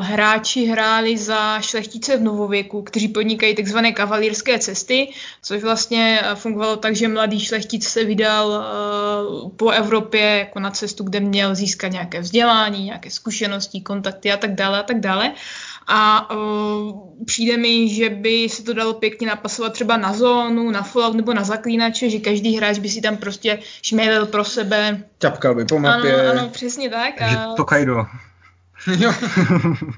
hráči hráli za šlechtice v novověku, kteří podnikají takzvané kavalírské cesty, což vlastně fungovalo tak, že mladý šlechtic se vydal po Evropě jako na cestu, kde měl získat nějaké vzdělání, nějaké zkušenosti, kontakty a tak dále a tak dále. A uh, přijde mi, že by se to dalo pěkně napasovat třeba na zónu, na Fallout nebo na zaklínače, že každý hráč by si tam prostě šmělil pro sebe. Čapkal by po mapě. Ano, ano, přesně tak. Takže to kajdo. Jo.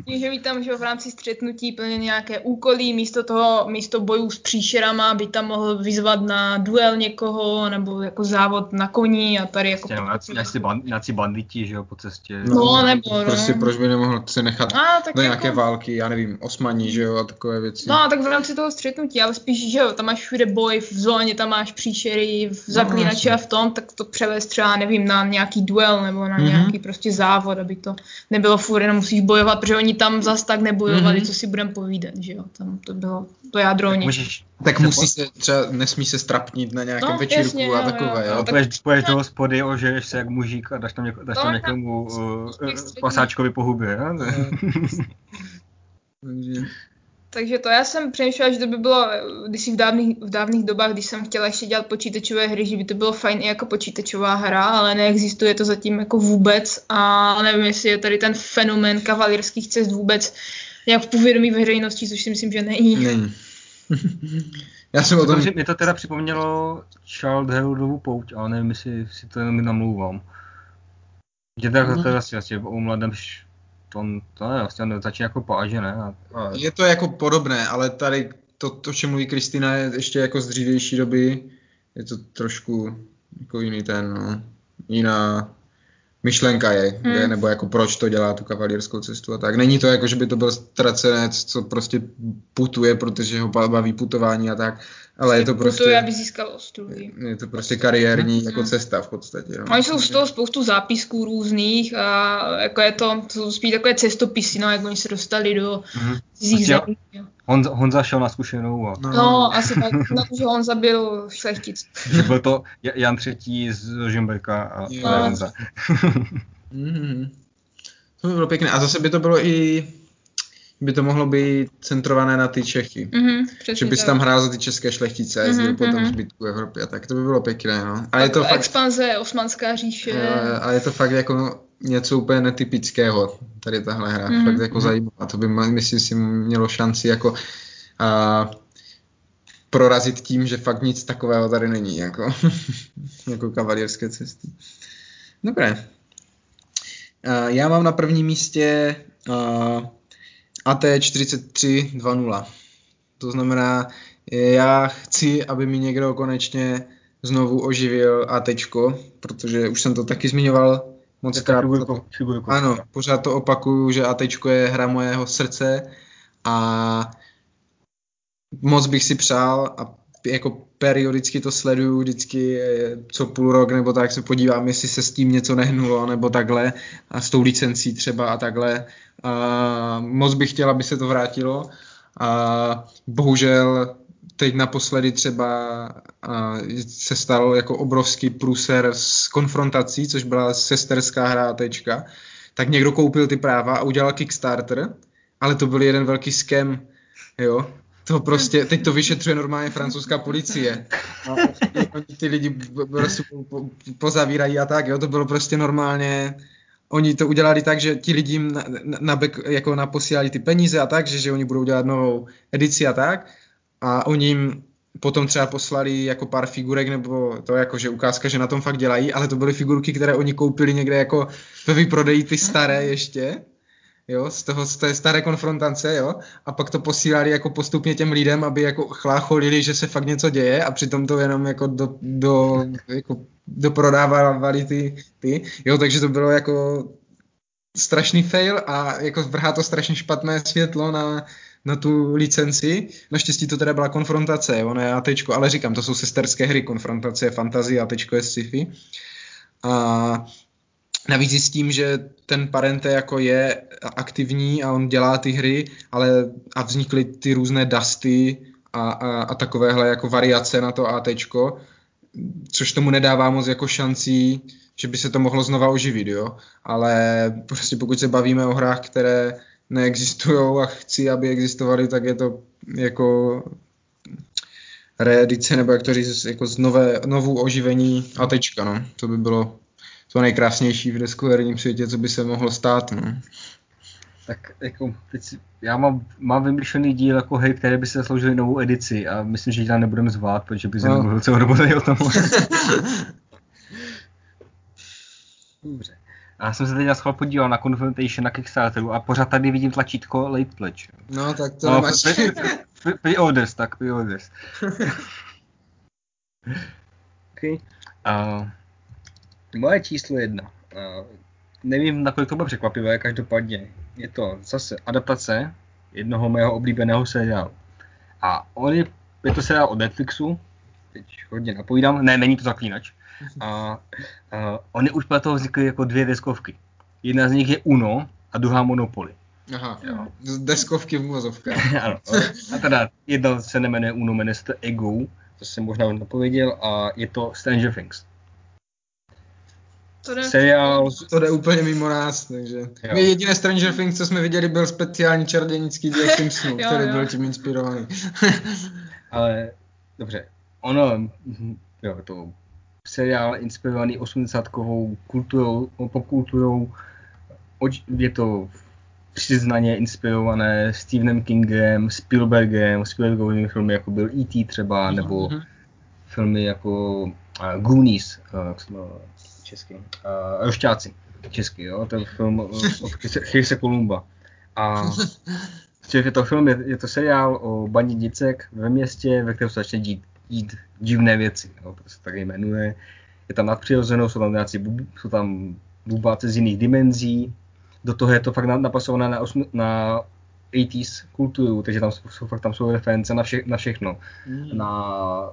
že tam že v rámci střetnutí plně nějaké úkoly, místo toho, místo bojů s příšerama by tam mohl vyzvat na duel někoho, nebo jako závod na koni a tady jako... Prostě, nějací, band, nějací banditi, že jo, po cestě. No, no nebo, no. Prostě proč by nemohl se nechat a, tak do nějaké jako... války, já nevím, osmaní, že jo, a takové věci. No, tak v rámci toho střetnutí, ale spíš, že jo, tam máš všude boj, v zóně tam máš příšery, v no, zaklínači no, a v tom, tak to převést třeba, nevím, na nějaký duel nebo na mm-hmm. nějaký prostě závod, aby to nebylo furt jenom musíš bojovat, protože oni tam zas tak nebojovali, mm-hmm. co si budeme povídat, že jo, tam to bylo to jádro tak, můžeš, tak musí se třeba, nesmí se strapnit na nějakém no, večírku jasně, a takové, jo. jo. Půjdeš, půjdeš do hospody, ožiješ se jak mužík a dáš tam, něko, dáš tam někomu uh, pasáčkovi po hubě, jo? Takže... Takže to já jsem přemýšlela, že to by bylo, když v dávných, v dávných dobách, když jsem chtěla ještě dělat počítačové hry, že by to bylo fajn i jako počítačová hra, ale neexistuje to zatím jako vůbec a nevím, jestli je tady ten fenomén kavalírských cest vůbec nějak v povědomí veřejnosti, což si myslím, že není. Není. já jsem o tom... Mě to teda připomnělo Childhoodovu pouť, ale nevím, jestli si to jenom namlouvám. Že to, no. to je asi, asi o mladém to, to je vlastně začíná jako páže, ne? A, a... Je to jako podobné, ale tady to, to, čem mluví Kristýna, je ještě jako z dřívější doby. Je to trošku jako jiný ten, no, jiná myšlenka je, hmm. je, nebo jako proč to dělá tu kavalírskou cestu a tak. Není to jako, že by to byl ztracenec, co prostě putuje, protože ho baví putování a tak, ale je to prostě... Putuje, aby získal ostudy. Je to prostě kariérní jako cesta v podstatě. No. Oni jsou z toho spoustu zápisků různých a jako je to, to jsou spíš takové cestopisy, no, jak oni se dostali do hmm. zích zemí. Honza, Honza šel na zkušenou. A... No, no asi tak, no, že Honza byl šlechtic. Že byl to Jan třetí z Žimberka a jo. Honza. mm-hmm. To by bylo pěkné. A zase by to bylo i by to mohlo být centrované na ty Čechy. Mm-hmm, že bys tam hrál za ty české šlechtice a jezdil mm-hmm, potom mm-hmm. zbytku Evropy a tak to by bylo pěkné, no. A je to fakt... Expanze Osmanská říše. A je to fakt jako něco úplně netypického, tady tahle hra. Mm-hmm. Fakt jako mm-hmm. zajímavá. To by, myslím si, mělo šanci jako a, prorazit tím, že fakt nic takového tady není, jako, jako kavalírské cesty. Dobré. A, já mám na prvním místě a, 4320. To znamená, já chci, aby mi někdo konečně znovu oživil AT, protože už jsem to taky zmiňoval moc krát. Ano, pořád to opakuju, že AT je hra mojeho srdce a moc bych si přál a jako periodicky to sleduju, vždycky co půl rok nebo tak se podívám, jestli se s tím něco nehnulo nebo takhle a s tou licencí třeba a takhle. A moc bych chtěl, aby se to vrátilo. A bohužel teď naposledy třeba se stalo jako obrovský průser s konfrontací, což byla sesterská hra tečka, tak někdo koupil ty práva a udělal Kickstarter, ale to byl jeden velký scam, jo, to prostě, teď to vyšetřuje normálně francouzská policie. No, ty lidi prostě pozavírají a tak, jo, to bylo prostě normálně, oni to udělali tak, že ti lidi na, na, na back, jako naposílali ty peníze a tak, že, že oni budou dělat novou edici a tak a oni jim potom třeba poslali jako pár figurek, nebo to jako, že ukázka, že na tom fakt dělají, ale to byly figurky, které oni koupili někde jako ve vyprodeji ty staré ještě jo, z, toho, z té staré konfrontace, jo, a pak to posílali jako postupně těm lidem, aby jako chlácholili, že se fakt něco děje a přitom to jenom jako do, do jako doprodávali ty, ty, jo, takže to bylo jako strašný fail a jako vrhá to strašně špatné světlo na, na tu licenci. Naštěstí to teda byla konfrontace, jo, ne ATčko, ale říkám, to jsou sesterské hry, konfrontace fantazie, ATčko je sci-fi. A Navíc s tím, že ten Parente jako je aktivní a on dělá ty hry, ale a vznikly ty různé dusty a, a, a takovéhle jako variace na to ATčko, což tomu nedává moc jako šancí, že by se to mohlo znova oživit, jo. Ale prostě pokud se bavíme o hrách, které neexistují a chci, aby existovaly, tak je to jako reedice, nebo jak to říct, jako z nové, novou oživení tečka, no. To by bylo to nejkrásnější v deskoherním světě, co by se mohlo stát, no. Tak jako, teď si, já mám, mám vymyšlený díl jako hej, které by se zasloužily novou edici a myslím, že ji tam nebudeme zvát, protože by se no. nemluvil celou dobu o tom. Dobře. Já jsem se teď na schvál podíval na Confrontation na Kickstarteru a pořád tady vidím tlačítko Late Pledge. No, tak to no, máš. Pre-orders, tak pre-orders. okay. Uh, moje číslo jedna. Uh, nevím, nakolik to bude překvapivé, každopádně je to zase adaptace jednoho mého oblíbeného seriálu. A on je, je to seriál od Netflixu, teď hodně napovídám, ne, není to zaklínač. A, a oni už pro toho vznikly jako dvě deskovky. Jedna z nich je Uno a druhá Monopoly. Aha, jo. deskovky v uvozovkách. ano, a teda jedna se nemenuje Uno, jmenuje se Ego, to jsem možná napověděl, a je to Stranger Things. To jde, Seriál, To jde úplně mimo nás, takže... Jo. My jediné Stranger Things, co jsme viděli, byl speciální čarodějnický díl Simpsonů, Jo, který jo. byl tím inspirovaný. ale dobře, ono, mhm, jo, to seriál inspirovaný 80kovou kulturou, popkulturou, je to přiznaně inspirované Stephenem Kingem, Spielbergem, Spielbergovými filmy, jako byl E.T. třeba, nebo Mhm. filmy jako uh, Goonies, uh, česky, uh, Rošťáci, česky, jo, ten film od Chrise Kolumba. A je to film, je, je to seriál o bandě děcek ve městě, ve kterém se začne dít, dít divné věci, jo, to se tak jmenuje. Je tam nadpřirozenou, jsou tam nějací, bub, jsou tam bubáci z jiných dimenzí, do toho je to fakt na- napasované na, osm, na 80s kulturu, takže tam jsou, jsou fakt tam jsou reference na, vše, na všechno. Mm. Na,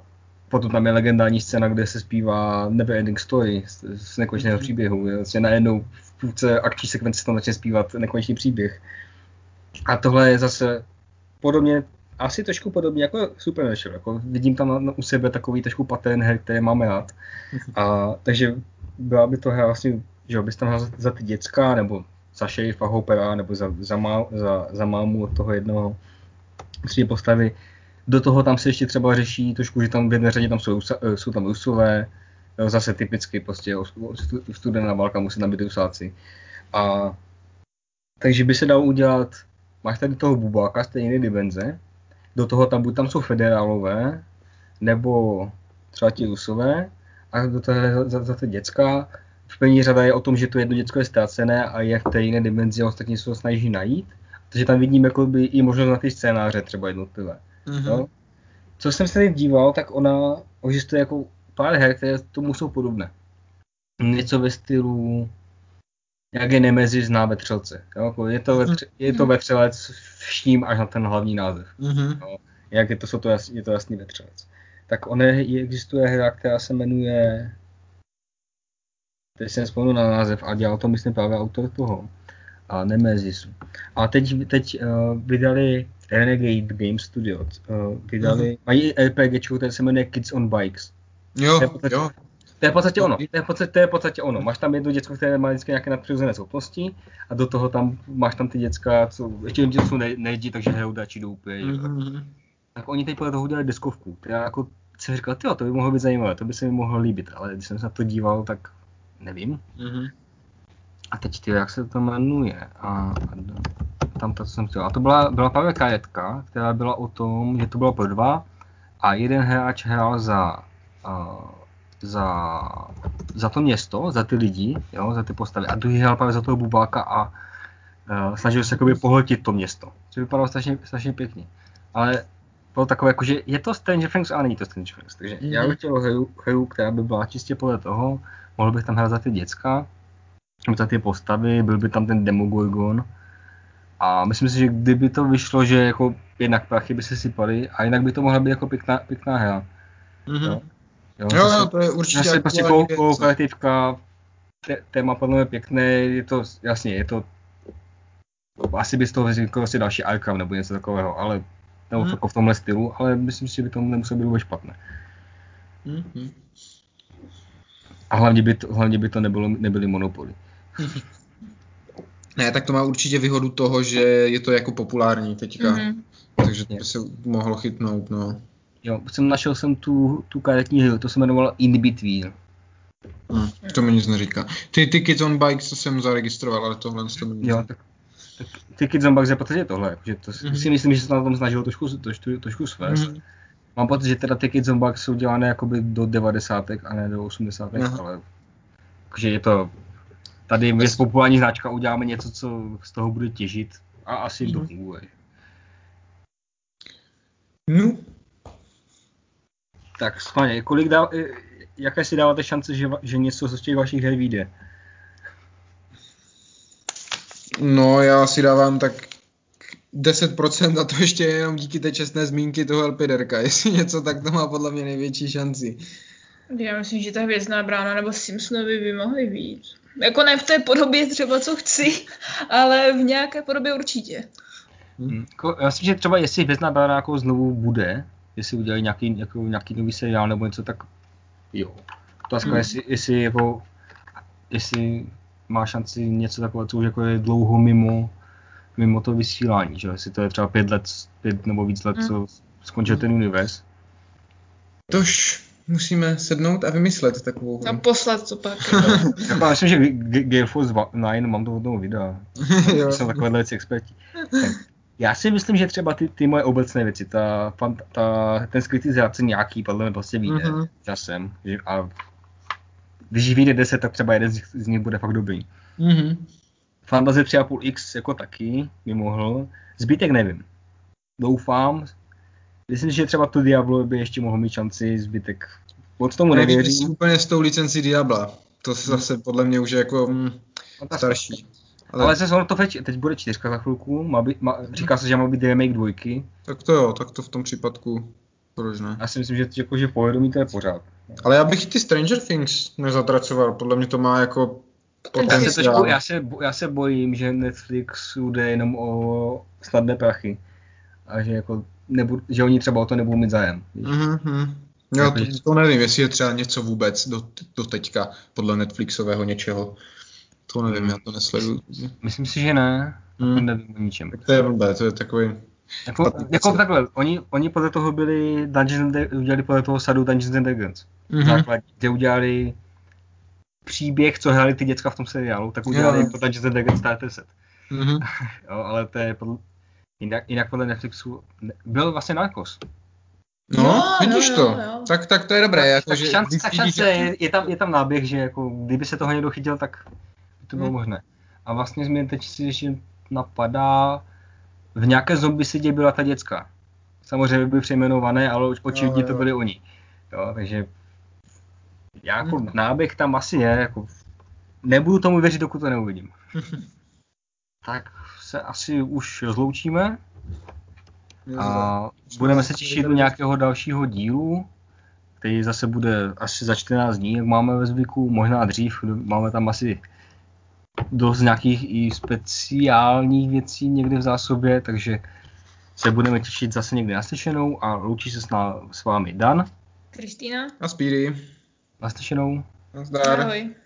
potom tam je legendární scéna, kde se zpívá Never Ending Story z, z nekonečného Mhm. příběhu. Vlastně najednou v půlce akční sekvence tam začne zpívat nekonečný příběh. A tohle je zase podobně, asi trošku podobně jako Supernatural. Jako vidím tam u sebe takový trošku pattern her, které máme rád. A, takže byla by to hra vlastně, že bys tam hrál za, za ty děcka, nebo za šerifa Hoopera, nebo za, za, má, za, za mámu od toho jednoho tři postavy. Do toho tam se ještě třeba řeší trošku, že tam v jedné řadě tam jsou, eh, jsou tam Rusové, jo, zase typicky prostě studená válka musí tam být Rusáci. A takže by se dalo udělat, máš tady toho bubáka z té jiné dimenze, do toho tam buď tam jsou federálové, nebo třeba ti Rusové, a do toho za, za, za děcka. V první řada je o tom, že to jedno děcko je ztracené a je v té jiné dimenzi a ostatní se ho snaží najít. Takže tam vidím jakoby i možnost na ty scénáře třeba jednotlivé. Mhm. Jo? Co jsem se teď díval, tak ona existuje jako pár her, které tomu jsou podobné. Něco ve stylu, jak je Nemesis zná vetřelce. Jo? Jako je, to vetře, je to vetřelec vším až na ten hlavní název. Mhm. Jak je to, jsou to jas, je to jasný vetřelec. Tak ona je, existuje hra, která se jmenuje teď jsem vzpomněl na název a dělal to myslím právě autor toho a Nemesisu. A teď, teď uh, vydali Renegade Game Studios, uh, vydali, Mhm. mm-hmm. mají RPG, které se jmenuje Kids on Bikes. Jo, To je v podstatě- jo. To je v podstatě ono. To je v podstatě, to je v podstatě ono. Máš tam jedno děcko, které má vždycky nějaké nadpřirozené schopnosti a do toho tam máš tam ty děcka, co ještě jen jsou ne, nejezdí, takže hrajou dači doupě. Mm-hmm. Mhm. Tak oni teď podle toho udělali deskovku, která jako jsem říkal, tyjo, to by mohlo být zajímavé, to by se mi mohlo líbit, ale když jsem se na to díval, tak nevím. Mhm. A teď ty, jak se to jmenuje? A, a tam to, co jsem chtěl. A to byla, byla právě kajetka, která byla o tom, že to bylo pro dva a jeden hráč hrál za, uh, za, za to město, za ty lidi, jo, za ty postavy. A druhý hrál právě za toho bubáka a uh, snažil se jakoby pohltit to město. Což vypadalo strašně, strašně pěkně. Ale bylo takové, jako, že je to Stranger Things, ale není to Stranger Things. Takže mm-hmm. já Mhm. bych chtěl hru, hru, která by byla čistě podle toho, mohl bych tam hrát za ty děcka, za ty postavy, byl by tam ten Demogorgon. A myslím si, že kdyby to vyšlo, že jako jednak prachy by se sypaly, a jinak by to mohla být jako pěkná, pěkná hra. Mhm. Jo. Jo, Jo, zase- to je určitě Zase prostě kou- věc. kooperativka, té- téma podle mě pěkné, je to, jasně, je to, asi by z toho vznikl vlastně další Arkham nebo něco takového, ale, nebo jako v tomhle stylu, ale myslím si, že by to nemuselo být vůbec špatné. Mhm. A hlavně by to, hlavně by to nebylo, nebyly monopoly. Ne, tak to má určitě výhodu toho, že je to jako populární teďka. Mm-hmm. Takže to by se mohlo chytnout, no. Jo, jsem našel jsem tu, tu karetní hru, to se jmenovalo In Between. Hmm, to mi nic neříká. Ty, ty Kids on Bikes, to jsem zaregistroval, ale tohle to mi Jo, tak, tak ty Kids on Bikes je protože tohle, že to mm-hmm. si myslím, že se na tom snažilo trošku, trošku, trošku svést. Mm-hmm. Mám pocit, že teda ty Kids on Bikes jsou dělané jakoby do 90. a ne do 80. Aha. ale že je to tady je populární značka, uděláme něco, co z toho bude těžit a asi mm-hmm. to funguje. No. Tak schválně, kolik dá, jaké si dáváte šance, že, že něco z těch vašich her vyjde? No, já si dávám tak 10% a to ještě jenom díky té čestné zmínky toho Elpiderka. Jestli něco, tak to má podle mě největší šanci. Já myslím, že ta hvězdná brána nebo Simpsonovi by mohly být. Jako ne v té podobě třeba, co chci, ale v nějaké podobě určitě. Hmm. Já myslím, že třeba jestli hvězdná brána jako znovu bude, jestli udělají nějaký, jako, nějaký nový seriál nebo něco, tak jo. Otázka, hmm. jestli, jestli, jako, jestli má šanci něco takového, co už jako je dlouho mimo, mimo to vysílání, že jestli to je třeba pět let, pět nebo víc let, hmm. co skončil ten univerz. Tož musíme sednout a vymyslet takovou hru. A poslat to pak. jako, myslím, že Gale Force 9, mám to od toho videa. Jsem takovéhle věci experti. Já si myslím, že třeba ty, ty moje obecné věci, ta, ta, ten skrytý zrádce nějaký podle mě prostě vyjde mm-hmm. časem. Že, a když vyjde 10, tak třeba jeden z, z nich bude fakt dobrý. Mm-hmm. Fantasy 3,5x jako taky by mohl. Zbytek nevím. Doufám. Myslím, že třeba to Diablo by ještě mohl mít šanci, zbytek od tomu nevěřím. úplně s tou licencí Diabla. To zase podle mě už je jako mm, starší. Ale, ale ono to teď, teď bude čtyřka za chvilku, má být, má, říká se, že má být remake dvojky. Tak to jo, tak to v tom případku proč ne? Já si myslím, že, jako, že povědomí to je pořád. Ale já bych ty Stranger Things nezatracoval, podle mě to má jako já se, trošku, já, se, já se bojím, že Netflix jde jenom o snadné prachy. A že, jako nebu, že oni třeba o to nebudou mít zájem. Mm-hmm. Jo, to, to nevím, jestli je třeba něco vůbec do, do teďka podle Netflixového něčeho. To nevím, já to nesleduju. Myslím si, že ne. Hmm. Nevím o ničem. Tak to je blbé, to je takový... Jako, jako takhle, oni, oni podle toho byli Dungeons and udělali podle toho sadu Dungeons and Dragons. Mm-hmm. Základ, kde udělali příběh, co hráli ty děcka v tom seriálu, tak udělali jo. jako Dungeons and Dragons starter set. Mm-hmm. jo, ale to je podle, jinak, jinak podle Netflixu byl vlastně Narcos. No, jo, vidíš jo, to. Jo, jo. Tak, tak to je dobré. Tak, jako, tak že šance, tak šance je, je, tam, je tam náběh, že jako, kdyby se toho někdo chytil, tak by to bylo hmm. možné. A vlastně mě teď si ještě napadá, v nějaké zombie sedě byla ta děcka. Samozřejmě byly přejmenované, ale očividně to byli oni. Jo, takže já jako hmm. náběh tam asi je, jako nebudu tomu věřit, dokud to neuvidím. tak se asi už rozloučíme. A budeme se těšit do nějakého dalšího dílu, který zase bude asi za 14 dní, jak máme ve zvyku, možná dřív, máme tam asi dost nějakých i speciálních věcí někde v zásobě, takže se budeme těšit zase někde naslyšenou a loučí se s, ná, s vámi Dan. Kristýna. A Speedy. Naslyšenou. Nazdar. Ahoj.